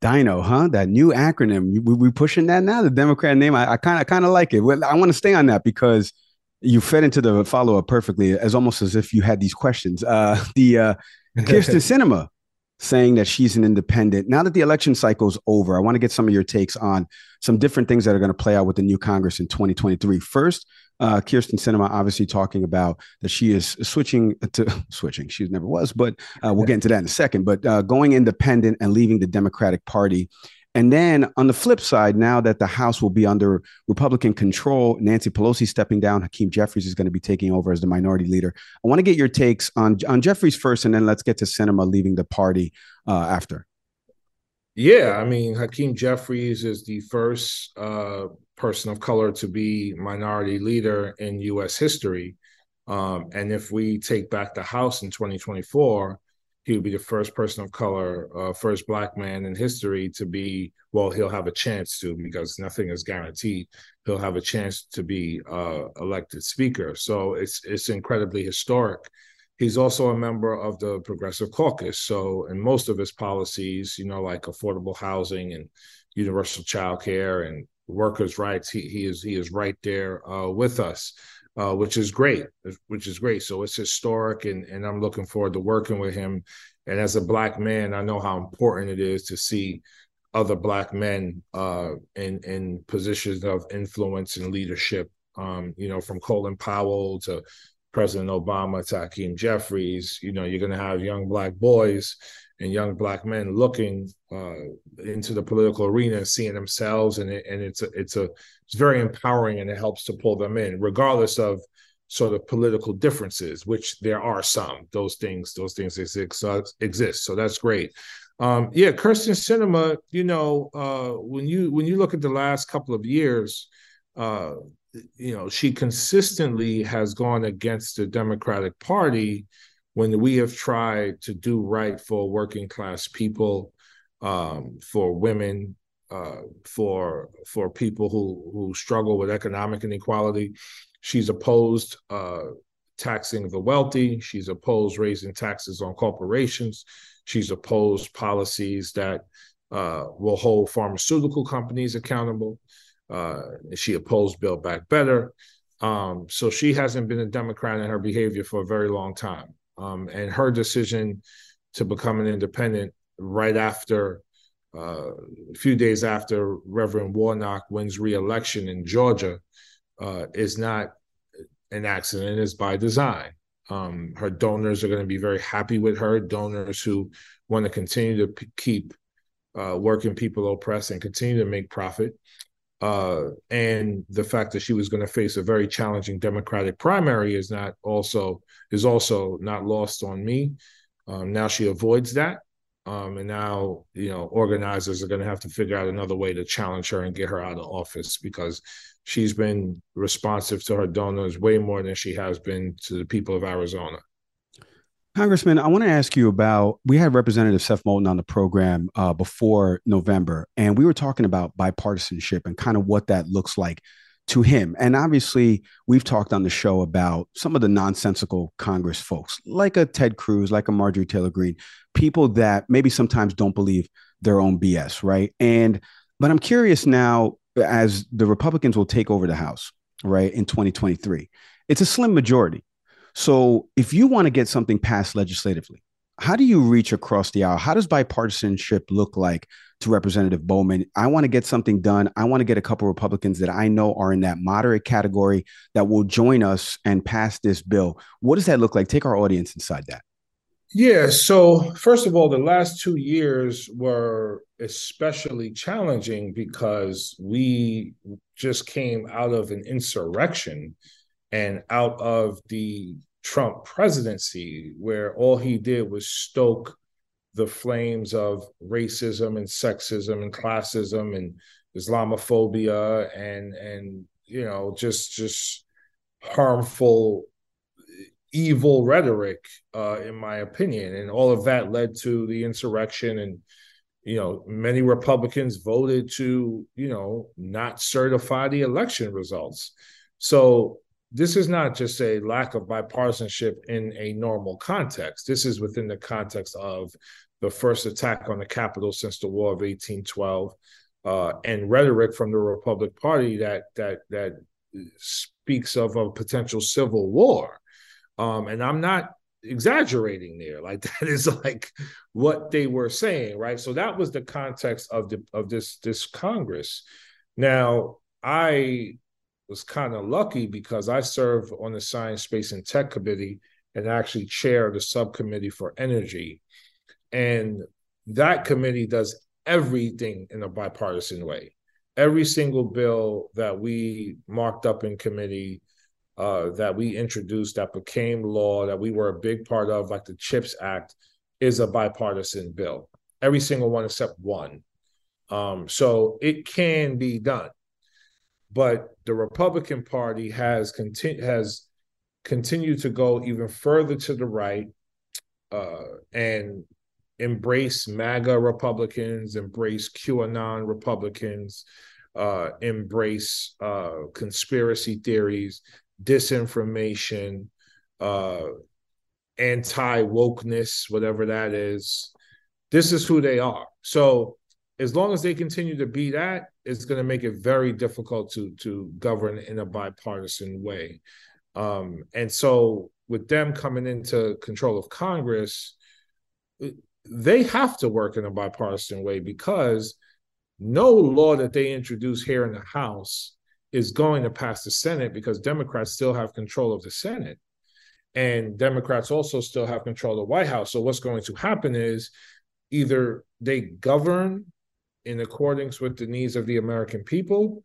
Dino, huh? That new acronym. We, we pushing that now. The Democrat name. I kind of kind of like it. Well, I want to stay on that because you fed into the follow up perfectly, as almost as if you had these questions. Uh, the uh, Kyrsten Sinema saying that she's an independent. Now that the election cycle is over, I want to get some of your takes on some different things that are going to play out with the new Congress in 2023. First, uh, Kyrsten Sinema obviously talking about that she is switching to switching. She never was, but uh, we'll get into that in a second. But uh, going independent and leaving the Democratic Party. And then on the flip side, now that the House will be under Republican control, Nancy Pelosi stepping down, Hakeem Jeffries is going to be taking over as the minority leader. I want to get your takes on on Jeffries first, and then let's get to Sinema leaving the party uh, after. Yeah, I mean, Hakeem Jeffries is the first uh, person of color to be minority leader in U.S. history. Um, and if we take back the House in 2024, he would be the first person of color, uh, first black man in history to be. Well, he'll have a chance to because nothing is guaranteed. He'll have a chance to be uh, elected speaker. So it's it's incredibly historic. He's also a member of the Progressive Caucus. So in most of his policies, you know, like affordable housing and universal child care and workers' rights. He he is he is right there uh, with us, uh, which is great, which is great. So it's historic, and and I'm looking forward to working with him. And as a black man, I know how important it is to see other black men uh, in in positions of influence and leadership. Um, you know, from Colin Powell to President Obama to Hakeem Jeffries. You know, you're going to have young black boys and young black men looking uh, into the political arena, seeing themselves, and it, and it's a, it's a it's very empowering, and it helps to pull them in, regardless of sort of political differences, which there are some. Those things those things exist exist, so that's great. Um, yeah, Kyrsten Sinema, you know, uh, when you when you look at the last couple of years, uh, you know, she consistently has gone against the Democratic Party when we have tried to do right for working class people, um, for women, uh, for for people who who struggle with economic inequality. She's opposed uh, taxing the wealthy. She's opposed raising taxes on corporations. She's opposed policies that uh, will hold pharmaceutical companies accountable. Uh, she opposed Build Back Better. Um, so she hasn't been a Democrat in her behavior for a very long time. Um, and her decision to become an independent right after, uh, a few days after Reverend Warnock wins re-election in Georgia, uh, is not an accident; is by design. Um, her donors are going to be very happy with her. Donors who want to continue to p- keep uh, working people oppressed and continue to make profit uh, and the fact that she was going to face a very challenging Democratic primary is not also is also not lost on me. Um, now she avoids that, um, and now you know organizers are going to have to figure out another way to challenge her and get her out of office because she's been responsive to her donors way more than she has been to the people of Arizona. Congressman, I want to ask you about. We had Representative Seth Moulton on the program uh, before November, and we were talking about bipartisanship and kind of what that looks like to him. And obviously, we've talked on the show about some of the nonsensical Congress folks, like a Ted Cruz, like a Marjorie Taylor Greene, people that maybe sometimes don't believe their own BS, right? And but I'm curious now, as the Republicans will take over the House, right, in 2023, it's a slim majority. So if you want to get something passed legislatively, how do you reach across the aisle? How does bipartisanship look like to Representative Bowman? I want to get something done. I want to get a couple Republicans that I know are in that moderate category that will join us and pass this bill. What does that look like? Take our audience inside that. Yeah. So, first of all, the last two years were especially challenging because we just came out of an insurrection and out of the Trump presidency, where all he did was stoke the flames of racism and sexism and classism and Islamophobia and and you know just just harmful evil rhetoric uh, in my opinion. And all of that led to the insurrection and you know many republicans voted to you know not certify the election results. So this is not just a lack of bipartisanship in a normal context. This is within the context of the first attack on the Capitol since the War of 1812, uh, and rhetoric from the Republic Party that that that speaks of a potential civil war. Um, and I'm not exaggerating there. Like that is like what they were saying, right? So that was the context of the of this this Congress. Now, I was kind of lucky because I serve on the Science, Space, and Tech Committee and actually chair the subcommittee for energy. And that committee does everything in a bipartisan way. Every single bill that we marked up in committee, uh, that we introduced, that became law, that we were a big part of, like the CHIPS Act, is a bipartisan bill. Every single one except one. Um, so it can be done. But the Republican Party has has continued to go even further to the right uh, and embrace MAGA Republicans, embrace QAnon Republicans, uh, embrace uh, conspiracy theories, disinformation, uh, anti wokeness, whatever that is. This is who they are. So as long as they continue to be that, it's going to make it very difficult to to govern in a bipartisan way. Um, and so, with them coming into control of Congress, they have to work in a bipartisan way because no law that they introduce here in the House is going to pass the Senate because Democrats still have control of the Senate. And Democrats also still have control of the White House. So, what's going to happen is either they govern in accordance with the needs of the American people,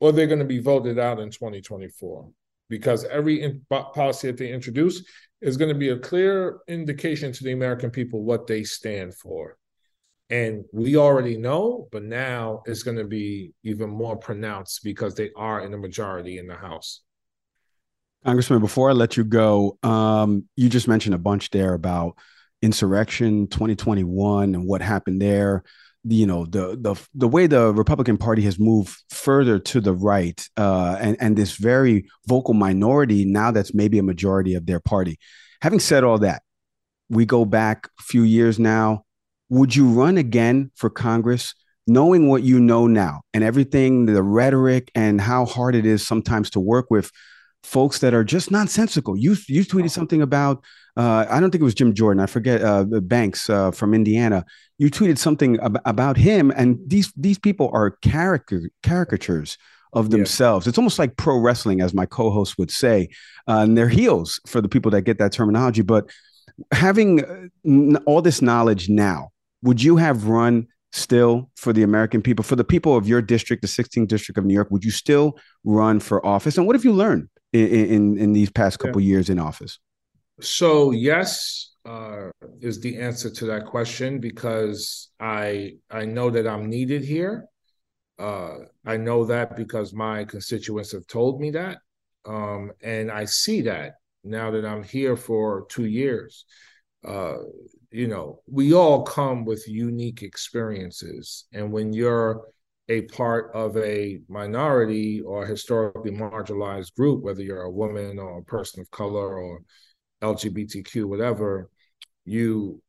or they're going to be voted out in 2024 because every in- policy that they introduce is going to be a clear indication to the American people what they stand for. And we already know, but now it's going to be even more pronounced because they are in the majority in the House. Congressman, before I let you go, um, you just mentioned a bunch there about insurrection 2021 and what happened there you know the the the way the Republican Party has moved further to the right, uh, and and this very vocal minority now that's maybe a majority of their party. Having said all that, we go back a few years now. Would you run again for Congress, knowing what you know now and everything, the rhetoric and how hard it is sometimes to work with folks that are just nonsensical? You you tweeted something about uh, I don't think it was Jim Jordan. I forget uh, Banks uh, from Indiana. You tweeted something ab- about him, and these these people are caricature caricatures of themselves. Yeah. It's almost like pro wrestling, as my co-host would say, uh, and they're heels for the people that get that terminology. But having uh, all this knowledge now, would you have run still for the American people, for the people of your district, the 16th district of New York? Would you still run for office? And what have you learned in in, in these past couple yeah. years in office? So yes, uh, is the answer to that question because I I know that I'm needed here. Uh, I know that because my constituents have told me that, um, and I see that now that I'm here for two years. Uh, you know, we all come with unique experiences, and when you're a part of a minority or historically marginalized group, whether you're a woman or a person of color or LGBTQ, whatever, you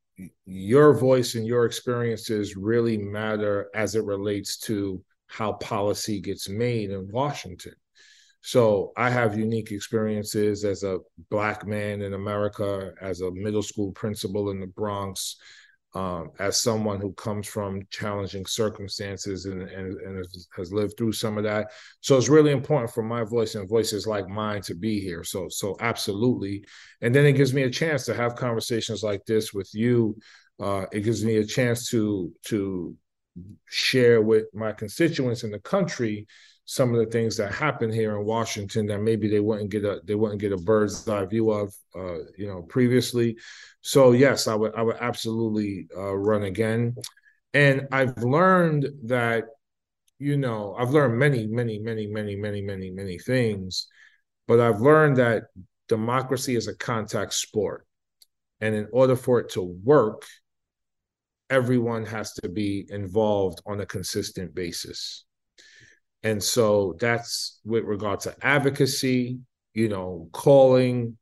your voice and your experiences really matter as it relates to how policy gets made in Washington. So I have unique experiences as a black man in America, as a middle school principal in the Bronx, um, as someone who comes from challenging circumstances and, and, and, has lived through some of that. So it's really important for my voice and voices like mine to be here. So so absolutely. And then it gives me a chance to have conversations like this with you. Uh, it gives me a chance to to share with my constituents in the country some of the things that happen here in Washington that maybe they wouldn't get a they wouldn't get a bird's eye view of uh, you know previously. So yes, I would I would absolutely uh, run again, and I've learned that you know I've learned many many many many many many many things, but I've learned that democracy is a contact sport, and in order for it to work, everyone has to be involved on a consistent basis and so that's with regard to advocacy, you know, calling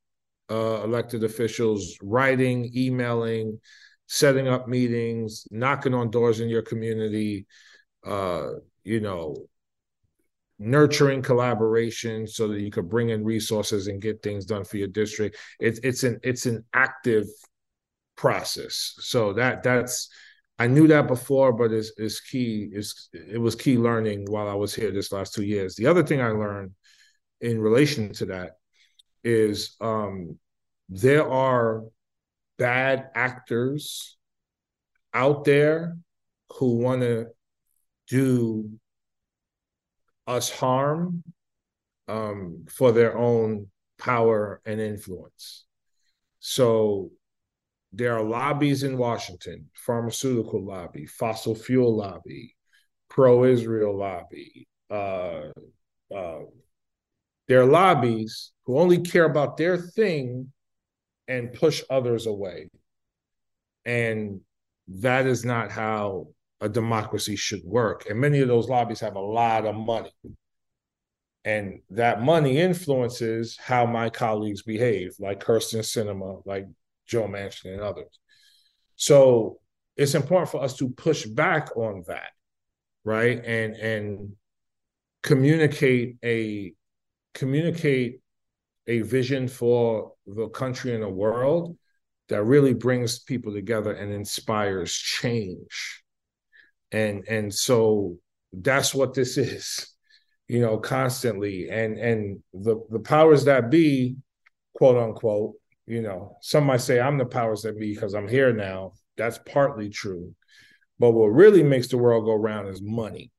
uh, elected officials, writing, emailing, setting up meetings, knocking on doors in your community, uh, you know, nurturing collaboration so that you could bring in resources and get things done for your district. It's it's an it's an active process. So that that's I knew that before, but it's, it's key. It's, it was key learning while I was here this last two years. The other thing I learned in relation to that is um, there are bad actors out there who want to do us harm um, for their own power and influence. So there are lobbies in Washington, pharmaceutical lobby, fossil fuel lobby, pro-Israel lobby. Uh, uh, there are lobbies who only care about their thing and push others away. And that is not how a democracy should work. And many of those lobbies have a lot of money. And that money influences how my colleagues behave, like Kyrsten Sinema, like Joe Manchin, and others. So it's important for us to push back on that, right? And and communicate a communicate a vision for the country and the world that really brings people together and inspires change and and so that's what this is you know constantly and and the the powers that be quote unquote you know some might say i'm the powers that be because i'm here now. That's partly true. But what really makes the world go round is money.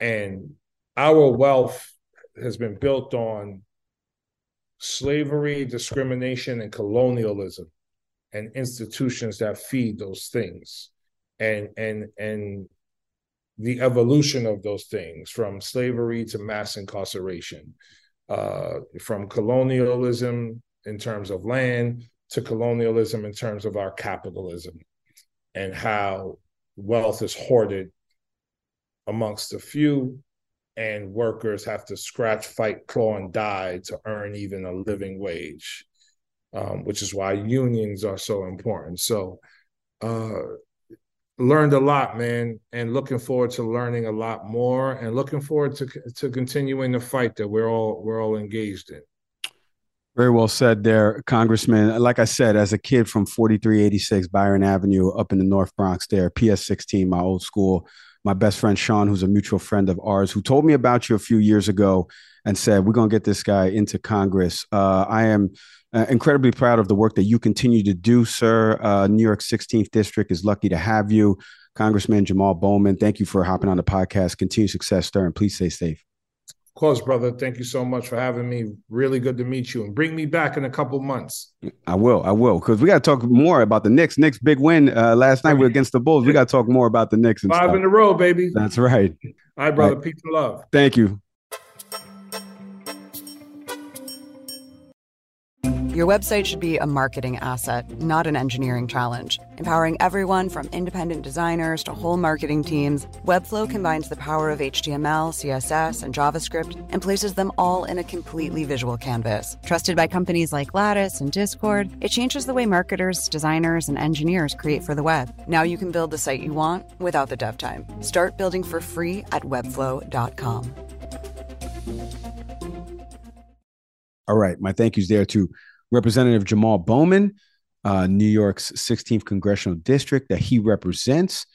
And our wealth has been built on slavery discrimination and colonialism and institutions that feed those things and and and the evolution of those things from slavery to mass incarceration uh, from colonialism in terms of land to colonialism in terms of our capitalism and how wealth is hoarded amongst a few and workers have to scratch fight claw and die to earn even a living wage um, which is why unions are so important so uh, learned a lot, man, and looking forward to learning a lot more, and looking forward to to continuing the fight that we're all we're all engaged in. Very well said there, Congressman. Like I said, as a kid from 4386 Byron Avenue up in the North Bronx, there, PS 16, my old school, my best friend Sean, who's a mutual friend of ours, who told me about you a few years ago and said, We're going to get this guy into Congress. Uh, I am uh, incredibly proud of the work that you continue to do, sir. Uh, New York 16th District is lucky to have you. Congressman Jamal Bowman, thank you for hopping on the podcast. Continue success, sir, and please stay safe. Of course, brother. Thank you so much for having me. Really good to meet you, and bring me back in a couple months. I will. I will, because we got to talk more about the Knicks. Knicks big win uh, last night We are against the Bulls. We got to talk more about the Knicks. Five stuff. in a row, baby. That's right. All right, brother. All right. Peace and love. Thank you. Your website should be a marketing asset, not an engineering challenge. Empowering everyone from independent designers to whole marketing teams, Webflow combines the power of HTML, CSS, and JavaScript and places them all in a completely visual canvas. Trusted by companies like Lattice and Discord, it changes the way marketers, designers, and engineers create for the web. Now you can build the site you want without the dev time. Start building for free at webflow.com. All right, my thank yous there to Representative Jamal Bowman, uh, New York's 16th congressional district that he represents.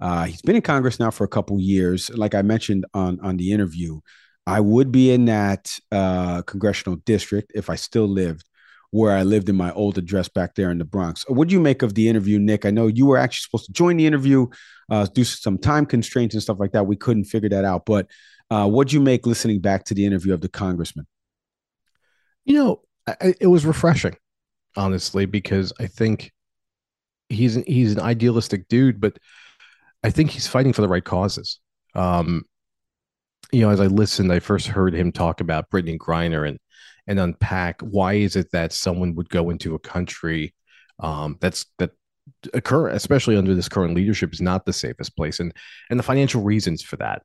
Uh, he's been in Congress now for a couple years. Like I mentioned on on the interview, I would be in that uh, congressional district if I still lived where I lived in my old address back there in the Bronx. What do you make of the interview, Nick? I know you were actually supposed to join the interview, uh, due to some time constraints and stuff like that. We couldn't figure that out. But uh, what do you make listening back to the interview of the congressman? You know, It was refreshing, honestly, because I think he's an, he's an idealistic dude, but I think he's fighting for the right causes. Um, you know, as I listened, I first heard him talk about Brittney Griner and and unpack why is it that someone would go into a country um, that's that occur, especially under this current leadership, is not the safest place, and and the financial reasons for that.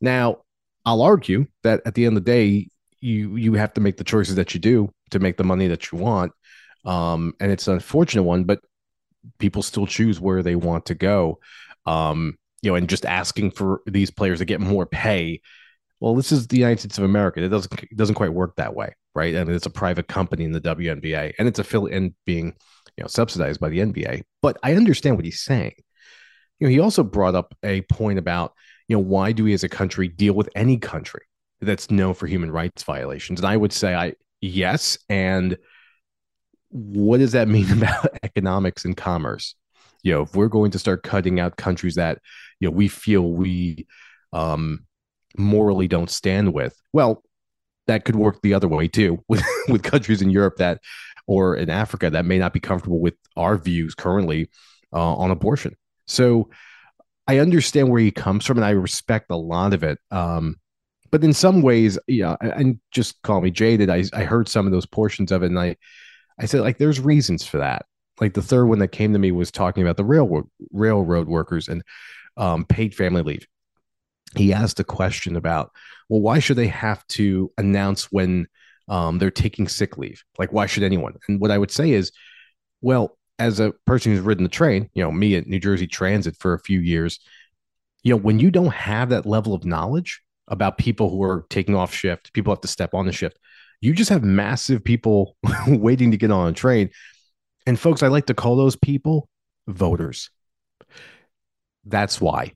Now, I'll argue that at the end of the day, you you have to make the choices that you do to make the money that you want. Um, and it's an unfortunate one, but people still choose where they want to go. Um, you know, and just asking for these players to get more pay. Well, this is the United States of America. It doesn't it doesn't quite work that way, right? I mean, it's a private company in the WNBA, and it's a affiliate and being you know subsidized by the NBA. But I understand what he's saying. You know, he also brought up a point about you know why do we as a country deal with any country that's known for human rights violations? And I would say I yes, and what does that mean about economics and commerce? You know, if we're going to start cutting out countries that you know we feel we um, morally don't stand with, well, that could work the other way too with with countries in Europe that or in Africa that may not be comfortable with our views currently uh, on abortion. So I understand where he comes from, and I respect a lot of it. Um, but in some ways, yeah, and just call me jaded. I I heard some of those portions of it, and I I said like there's reasons for that. Like the third one that came to me was talking about the railroad railroad workers and um, paid family leave. He asked a question about, well, why should they have to announce when um, they're taking sick leave? Like, why should anyone? And what I would say is, well, as a person who's ridden the train, you know, me at New Jersey Transit for a few years, you know, when you don't have that level of knowledge about people who are taking off shift, people have to step on the shift. You just have massive people waiting to get on a train. And folks, I like to call those people voters. That's why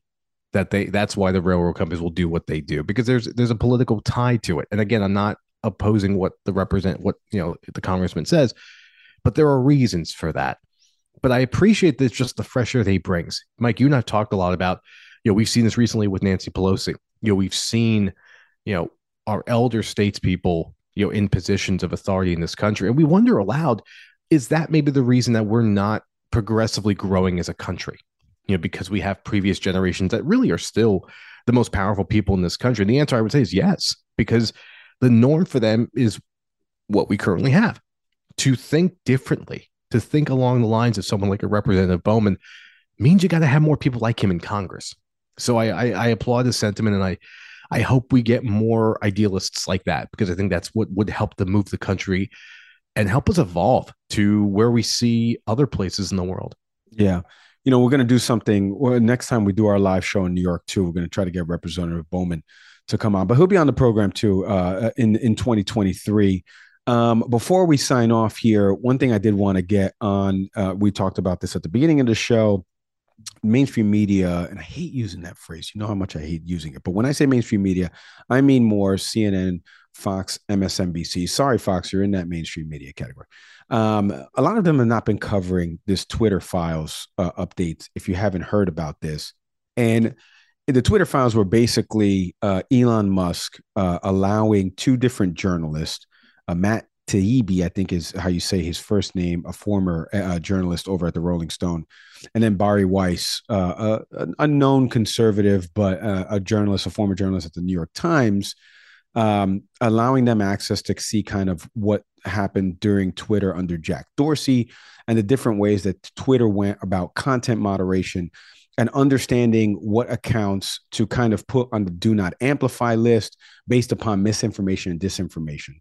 that they that's why the railroad companies will do what they do because there's there's a political tie to it. And again, I'm not opposing what the represent what you know the congressman says, but there are reasons for that. But I appreciate this just the fresh air he brings. Mike, you and I've talked a lot about, you know, we've seen this recently with Nancy Pelosi. You know, we've seen, you know, our elder statespeople, you know, in positions of authority in this country. And we wonder aloud, is that maybe the reason that we're not progressively growing as a country? You know, because we have previous generations that really are still the most powerful people in this country. And the answer I would say is yes, because the norm for them is what we currently have to think differently, to think along the lines of someone like a Representative Bowman means you got to have more people like him in Congress. So I, I, I applaud his sentiment, and I I hope we get more idealists like that because I think that's what would help to move the country and help us evolve to where we see other places in the world. Yeah. You know, we're going to do something. Well, next time we do our live show in New York, too, we're going to try to get Representative Bowman to come on, but he'll be on the program too uh, in in 2023. Um, before we sign off here, one thing I did want to get on, uh, we talked about this at the beginning of the show. Mainstream media, and I hate using that phrase. You know how much I hate using it. But when I say mainstream media, I mean more CNN, Fox, MSNBC. Sorry, Fox, you're in that mainstream media category. Um, a lot of them have not been covering this Twitter files uh, updates. If you haven't heard about this, and the Twitter files were basically uh, Elon Musk uh, allowing two different journalists uh, Matt Taibbi, I think is how you say his first name, a former uh, journalist over at the Rolling Stone, and then Bari Weiss, uh, an unknown conservative, but uh, a journalist, a former journalist at the New York Times, um, allowing them access to see kind of what happened during Twitter under Jack Dorsey and the different ways that Twitter went about content moderation and understanding what accounts to kind of put on the do not amplify list based upon misinformation and disinformation.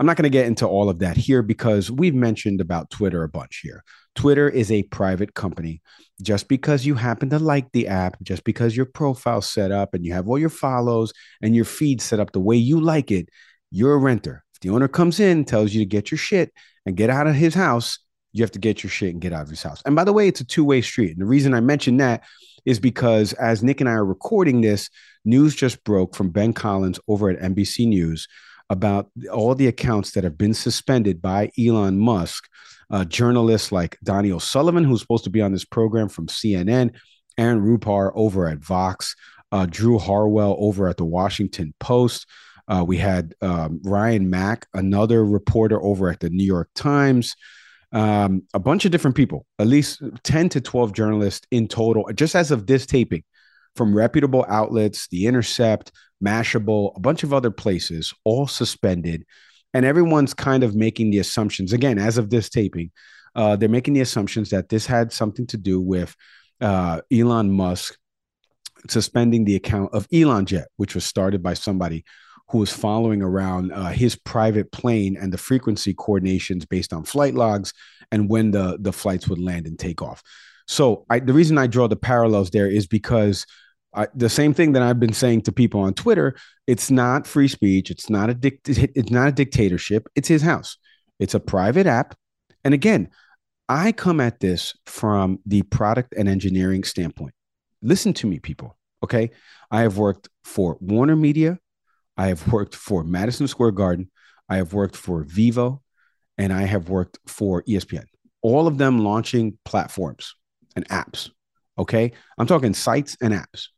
I'm not going to get into all of that here because we've mentioned about Twitter a bunch here. Twitter is a private company. Just because you happen to like the app, just because your profile set up and you have all your follows and your feed set up the way you like it, you're a renter. If the owner comes in, tells you to get your shit and get out of his house, you have to get your shit and get out of his house. And by the way, it's a two way street. And the reason I mention that is because as Nick and I are recording this, news just broke from Ben Collins over at NBC News about all the accounts that have been suspended by Elon Musk. Uh, journalists like Donie O'Sullivan, who's supposed to be on this program from CNN, Aaron Rupar over at Vox, uh, Drew Harwell over at the Washington Post. Uh, we had um, Ryan Mac, another reporter over at the New York Times. Um, a bunch of different people, at least 10 to 12 journalists in total, just as of this taping from reputable outlets, The Intercept, Mashable, a bunch of other places, all suspended. And everyone's kind of making the assumptions, again, as of this taping, uh, they're making the assumptions that this had something to do with uh, Elon Musk suspending the account of Elon Jet, which was started by somebody who was following around uh, his private plane and the frequency coordinations based on flight logs and when the the flights would land and take off. So I, the reason I draw the parallels there is because I, the same thing that I've been saying to people on Twitter. It's not free speech. It's not a dict- It's not a dictatorship. It's his house. It's a private app. And again, I come at this from the product and engineering standpoint. Listen to me, people. Okay. I have worked for Warner Media. I have worked for Madison Square Garden. I have worked for Vevo, and I have worked for ESPN. All of them launching platforms and apps. Okay. I'm talking sites and apps.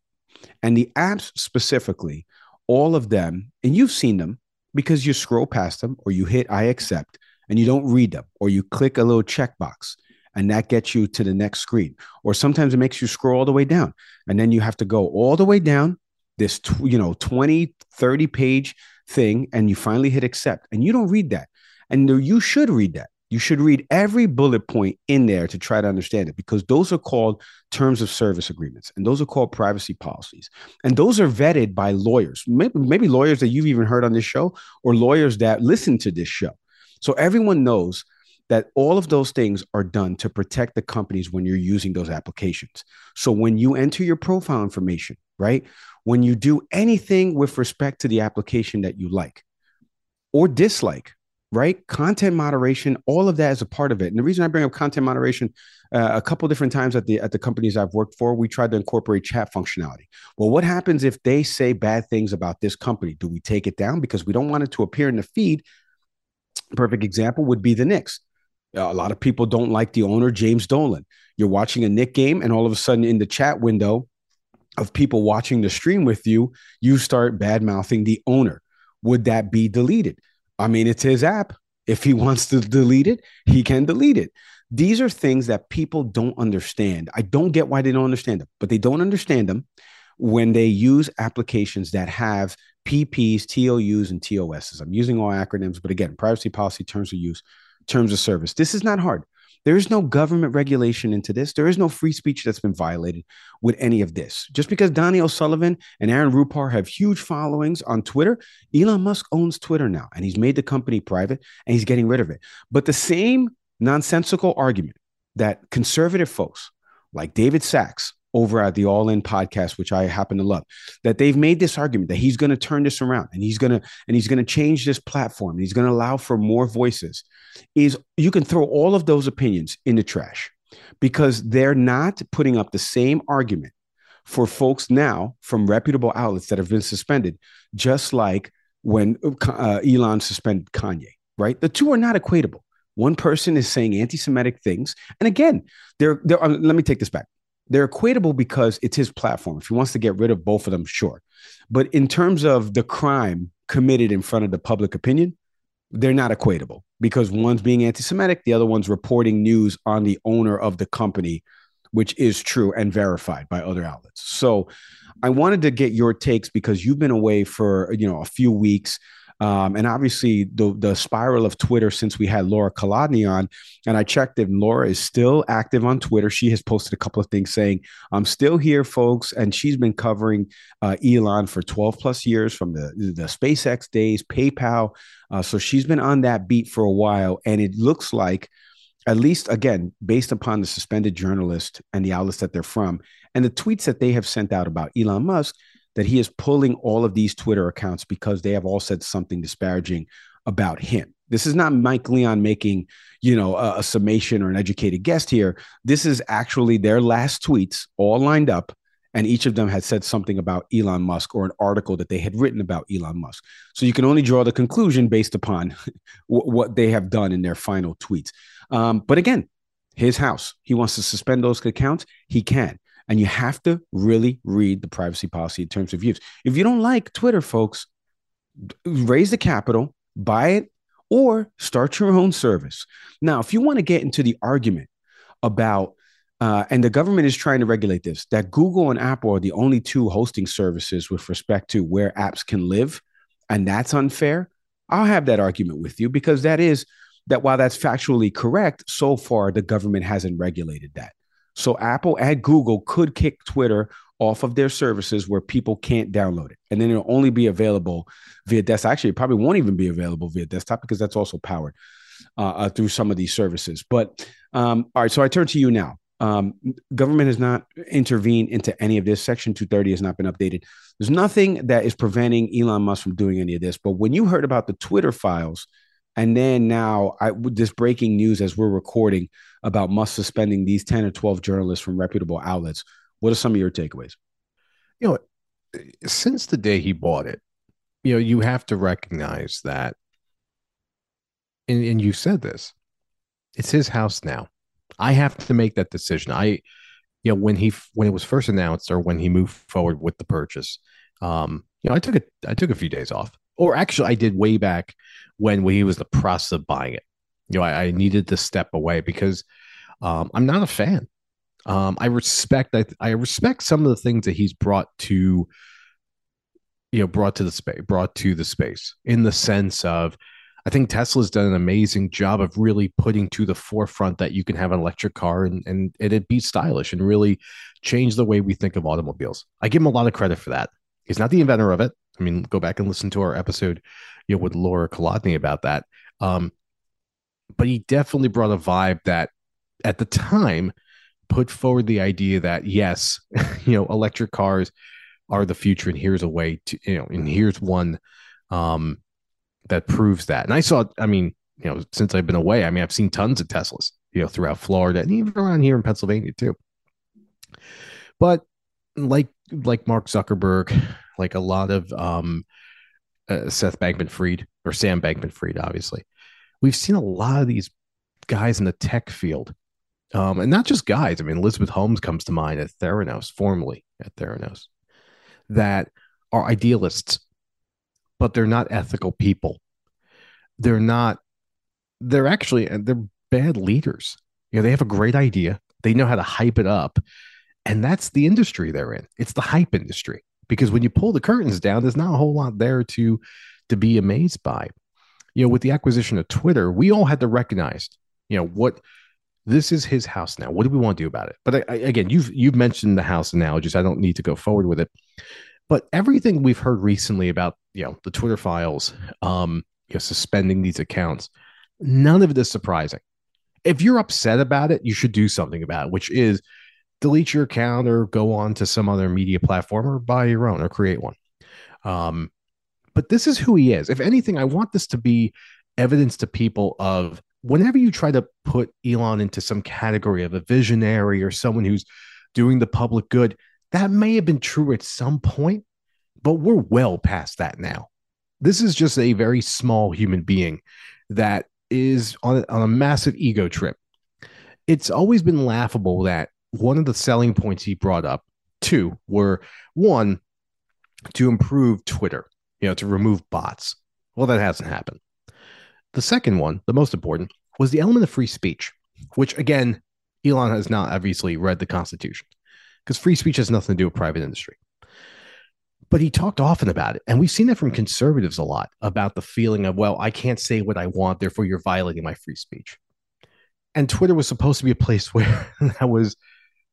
And the apps specifically, all of them, and you've seen them because you scroll past them or you hit I accept and you don't read them or you click a little checkbox and that gets you to the next screen. Or sometimes it makes you scroll all the way down and then you have to go all the way down this, you know, 20, 30 page thing and you finally hit accept and you don't read that. And you should read that. You should read every bullet point in there to try to understand it because those are called terms of service agreements and those are called privacy policies. And those are vetted by lawyers, maybe, maybe lawyers that you've even heard on this show or lawyers that listen to this show. So everyone knows that all of those things are done to protect the companies when you're using those applications. So when you enter your profile information, right? When you do anything with respect to the application that you like or dislike, right? Content moderation, all of that is a part of it. And the reason I bring up content moderation, uh, a couple different times at the at the companies I've worked for, we tried to incorporate chat functionality. Well, what happens if they say bad things about this company? Do we take it down because we don't want it to appear in the feed? Perfect example would be the Knicks. A lot of people don't like the owner, James Dolan. You're watching a Knick game, and all of a sudden, in the chat window of people watching the stream with you, you start bad mouthing the owner. Would that be deleted? I mean, it's his app. If he wants to delete it, he can delete it. These are things that people don't understand. I don't get why they don't understand them, but they don't understand them when they use applications that have PPs, TOUs, and TOSs. I'm using all acronyms, but again, privacy policy, terms of use, terms of service. This is not hard. There is no government regulation into this. There is no free speech that's been violated with any of this. Just because Donie O'Sullivan and Aaron Rupar have huge followings on Twitter, Elon Musk owns Twitter now and he's made the company private and he's getting rid of it. But the same nonsensical argument that conservative folks like David Sacks over at the All In podcast, which I happen to love, that they've made this argument that he's going to turn this around and he's going to and he's going to change this platform. he's going to allow for more voices. Is you can throw all of those opinions in the trash because they're not putting up the same argument for folks now from reputable outlets that have been suspended, just like when uh, Elon suspended Kanye. Right, the two are not equatable. One person is saying anti-Semitic things, and again, they're uh, let me take this back they're equatable because it's his platform. If he wants to get rid of both of them, sure. But in terms of the crime committed in front of the public opinion, they're not equatable because one's being anti Semitic, the other one's reporting news on the owner of the company, which is true and verified by other outlets. So I wanted to get your takes because you've been away for you know a few weeks. Um, and obviously, the the spiral of Twitter since we had Laura Kolodny on, and I checked if Laura is still active on Twitter. She has posted a couple of things saying, "I'm still here, folks," and she's been covering uh, Elon for 12 plus years from the the SpaceX days, PayPal. Uh, so she's been on that beat for a while, and it looks like, at least again, based upon the suspended journalist and the outlets that they're from, and the tweets that they have sent out about Elon Musk that he is pulling all of these Twitter accounts because they have all said something disparaging about him. This is not Mike Leon making, you know, a, a, summation or an educated guest here. This is actually their last tweets all lined up, and each of them had said something about Elon Musk or an article that they had written about Elon Musk. So you can only draw the conclusion based upon what they have done in their final tweets. Um, but again, his house. He wants to suspend those accounts. He can. And you have to really read the privacy policy in terms of use. If you don't like Twitter, folks, raise the capital, buy it, or start your own service. Now, if you want to get into the argument about, uh, and the government is trying to regulate this, that Google and Apple are the only two hosting services with respect to where apps can live, and that's unfair, I'll have that argument with you because that is that while that's factually correct, so far the government hasn't regulated that. So Apple and Google could kick Twitter off of their services where people can't download it. And then it'll only be available via desktop. Actually, it probably won't even be available via desktop because that's also powered uh, uh, through some of these services. But um, all right, so I turn to you now. Um, government has not intervened into any of this. Section 230 has not been updated. There's nothing that is preventing Elon Musk from doing any of this. But when you heard about the Twitter files, and then now I this breaking news as we're recording about Musk suspending these 10 or 12 journalists from reputable outlets, what are some of your takeaways? You know, since the day he bought it, you know, you have to recognize that, and, and you said this, it's his house now. I have to make that decision. I, you know, when he when it was first announced or when he moved forward with the purchase, um, you know, I took a I took a few days off, or actually, I did way back when when he was in the process of buying it. You know, I, I needed to step away because um, I'm not a fan. Um, I respect I, I respect some of the things that he's brought to you know brought to the space brought to the space in the sense of I think Tesla's done an amazing job of really putting to the forefront that you can have an electric car and and, and it be stylish and really change the way we think of automobiles. I give him a lot of credit for that. He's not the inventor of it. I mean, go back and listen to our episode, you know, with Laura Kolodny about that. Um, but he definitely brought a vibe that at the time put forward the idea that yes, you know, electric cars are the future, and here's a way to, you know, and here's one um, that proves that. And I saw, I mean, you know, since I've been away, I mean, I've seen tons of Teslas, you know, throughout Florida and even around here in Pennsylvania too. But like like Mark Zuckerberg, like a lot of um, uh, Seth Bankman Fried or Sam Bankman Fried, obviously, we've seen a lot of these guys in the tech field um, and not just guys. I mean, Elizabeth Holmes comes to mind at Theranos, formerly at Theranos, that are idealists, but they're not ethical people. They're not. They're actually they're bad leaders. You know, they have a great idea. They know how to hype it up, and that's the industry they're in. It's the hype industry because when you pull the curtains down, there's not a whole lot there to to be amazed by. You know, with the acquisition of Twitter, we all had to recognize, you know, what this is his house now. What do we want to do about it? But I, I, again, you've you've mentioned the house analogies. I don't need to go forward with it. But everything we've heard recently about you know the Twitter files, um, you know, suspending these accounts, none of it is surprising. If you're upset about it, you should do something about it, which is delete your account or go on to some other media platform or buy your own or create one. Um, but this is who he is. If anything, I want this to be evidence to people of whenever you try to put Elon into some category of a visionary or someone who's doing the public good, that may have been true at some point, but we're well past that now. This is just a very small human being that is on, on a massive ego trip. It's always been laughable that one of the selling points he brought up, two, were one, to improve Twitter, you know, to remove bots. Well, that hasn't happened. The second one, the most important, was the element of free speech, which again, Elon has not obviously read the Constitution because free speech has nothing to do with private industry. But he talked often about it. And we've seen it from conservatives a lot about the feeling of, well, I can't say what I want, therefore you're violating my free speech. And Twitter was supposed to be a place where that was,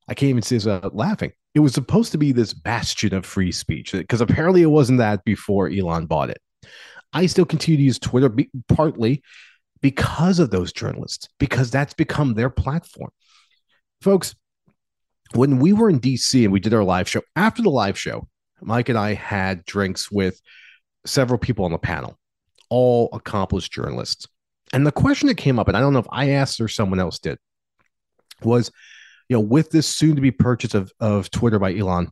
I can't even say this without laughing. It was supposed to be this bastion of free speech because apparently it wasn't that before Elon bought it. I still continue to use Twitter be, partly because of those journalists, because that's become their platform. Folks, when we were in DC and we did our live show, after the live show, Mike and I had drinks with several people on the panel, all accomplished journalists. And the question that came up, and I don't know if I asked or someone else did, was, you know, with this soon to be purchase of, of Twitter by Elon,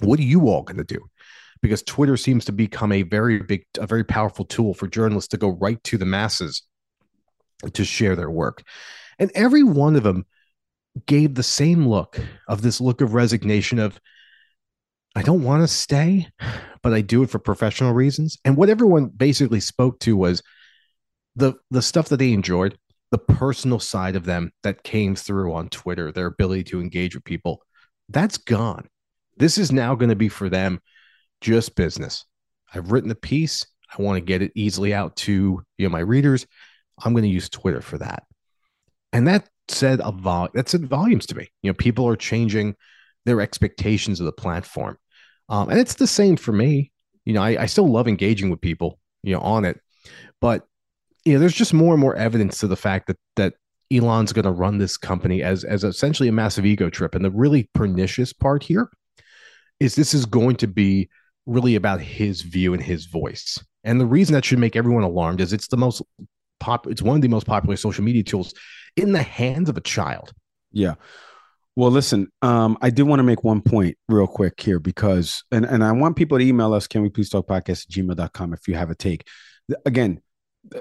what are you all going to do? because Twitter seems to become a very big, a very powerful tool for journalists to go right to the masses to share their work. And every one of them gave the same look of this look of resignation of, I don't want to stay, but I do it for professional reasons. And what everyone basically spoke to was the the stuff that they enjoyed, the personal side of them that came through on Twitter, their ability to engage with people. That's gone. This is now going to be for them just business. I've written the piece. I want to get it easily out to you know my readers. I'm going to use Twitter for that. And that said a vol that said volumes to me. You know, people are changing their expectations of the platform. Um, and it's the same for me. You know, I, I still love engaging with people, you know, on it, but you know, there's just more and more evidence to the fact that that Elon's going to run this company as as essentially a massive ego trip. And the really pernicious part here is this is going to be really about his view and his voice. And the reason that should make everyone alarmed is it's the most pop it's one of the most popular social media tools in the hands of a child. Yeah. Well, listen, um, I do want to make one point real quick here because, and, and I want people to email us, can we please talk podcast at gmail.com if you have a take. Again,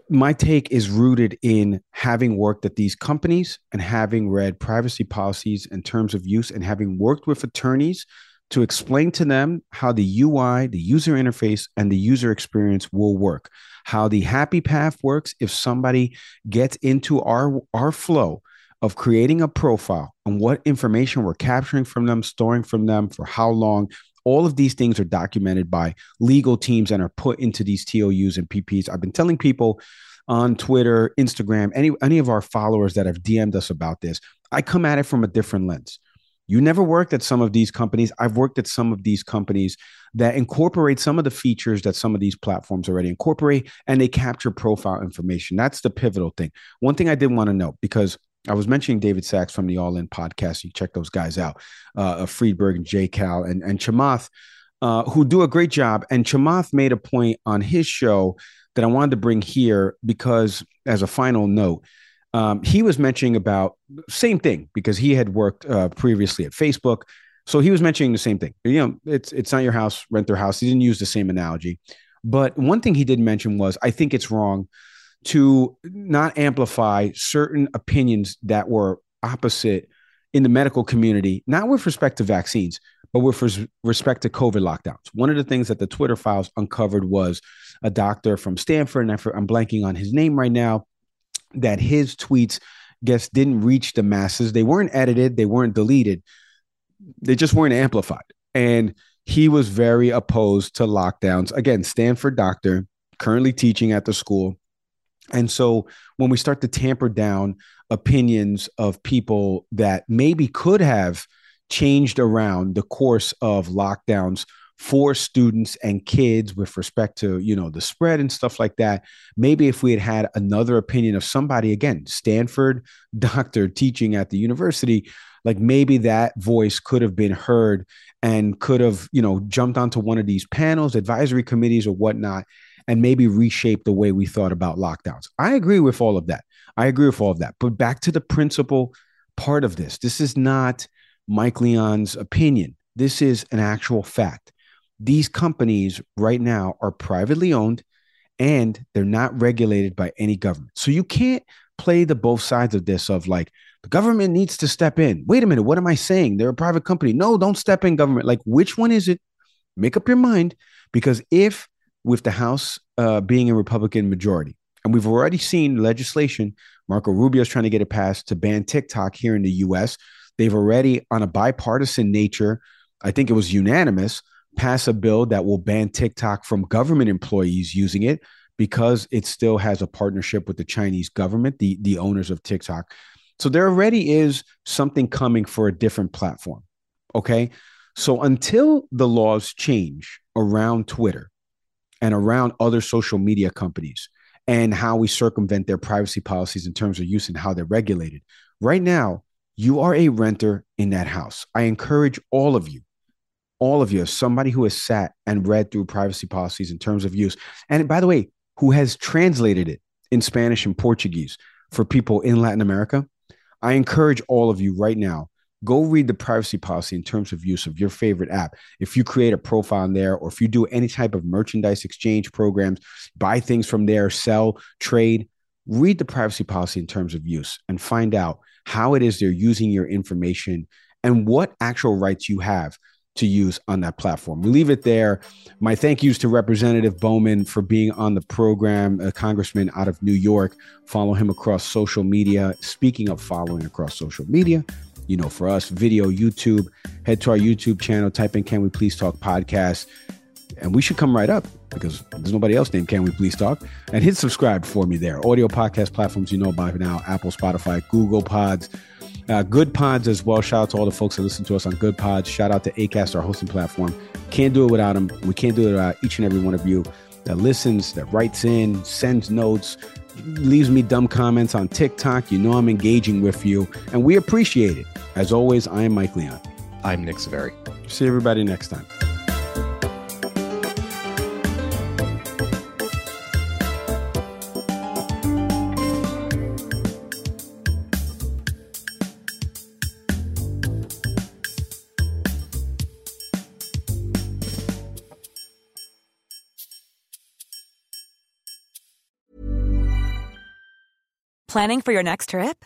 my take is rooted in having worked at these companies and having read privacy policies and terms of use and having worked with attorneys to explain to them how the UI, the user interface, and the user experience will work, how the happy path works if somebody gets into our, our flow of creating a profile and what information we're capturing from them, storing from them, for how long, all of these things are documented by legal teams and are put into these TOUs and PPs. I've been telling people on Twitter, Instagram, any any of our followers that have DM'd us about this, I come at it from a different lens. You never worked at some of these companies. I've worked at some of these companies that incorporate some of the features that some of these platforms already incorporate and they capture profile information. That's the pivotal thing. One thing I did want to note because I was mentioning David Sacks from the All In podcast. You check those guys out, uh, Friedberg and J Cal and, and Chamath, uh, who do a great job. And Chamath made a point on his show that I wanted to bring here because, as a final note, um, he was mentioning about same thing because he had worked uh, previously at Facebook. So he was mentioning the same thing. You know, it's it's not your house, rent their house. He didn't use the same analogy, but one thing he did mention was I think it's wrong to not amplify certain opinions that were opposite in the medical community, not with respect to vaccines, but with res- respect to COVID lockdowns. One of the things that the Twitter files uncovered was a doctor from Stanford, and I'm blanking on his name right now, that his tweets, guess, didn't reach the masses. They weren't edited, they weren't deleted, they just weren't amplified. And he was very opposed to lockdowns. Again, Stanford doctor, currently teaching at the school and so when we start to tamper down opinions of people that maybe could have changed around the course of lockdowns for students and kids with respect to you know the spread and stuff like that maybe if we had had another opinion of somebody again stanford doctor teaching at the university like maybe that voice could have been heard and could have you know jumped onto one of these panels advisory committees or whatnot and maybe reshape the way we thought about lockdowns. I agree with all of that. I agree with all of that. But back to the principal part of this this is not Mike Leon's opinion. This is an actual fact. These companies right now are privately owned and they're not regulated by any government. So you can't play the both sides of this of like the government needs to step in. Wait a minute, what am I saying? They're a private company. No, don't step in government. Like which one is it? Make up your mind because if with the House uh, being a Republican majority. And we've already seen legislation. Marco Rubio is trying to get it passed to ban TikTok here in the US. They've already, on a bipartisan nature, I think it was unanimous, pass a bill that will ban TikTok from government employees using it because it still has a partnership with the Chinese government, the, the owners of TikTok. So there already is something coming for a different platform. Okay. So until the laws change around Twitter, and around other social media companies and how we circumvent their privacy policies in terms of use and how they're regulated. Right now, you are a renter in that house. I encourage all of you, all of you, somebody who has sat and read through privacy policies in terms of use, and by the way, who has translated it in Spanish and Portuguese for people in Latin America. I encourage all of you right now go read the privacy policy in terms of use of your favorite app. If you create a profile in there, or if you do any type of merchandise exchange programs, buy things from there, sell, trade, read the privacy policy in terms of use and find out how it is they're using your information and what actual rights you have to use on that platform. We leave it there. My thank yous to Representative Bowman for being on the program, a congressman out of New York. Follow him across social media. Speaking of following across social media, you know, for us, video, YouTube, head to our YouTube channel, type in Can We Please Talk podcast. And we should come right up because there's nobody else named Can We Please Talk. And hit subscribe for me there. Audio podcast platforms you know by now Apple, Spotify, Google Pods. Uh, good Pods as well. Shout out to all the folks that listen to us on Good Pods. Shout out to Acast, our hosting platform. Can't do it without them. We can't do it without each and every one of you that listens, that writes in, sends notes, leaves me dumb comments on TikTok. You know I'm engaging with you, and we appreciate it. As always, I am Mike Leon. I'm Nick Saveri. See everybody next time. Planning for your next trip?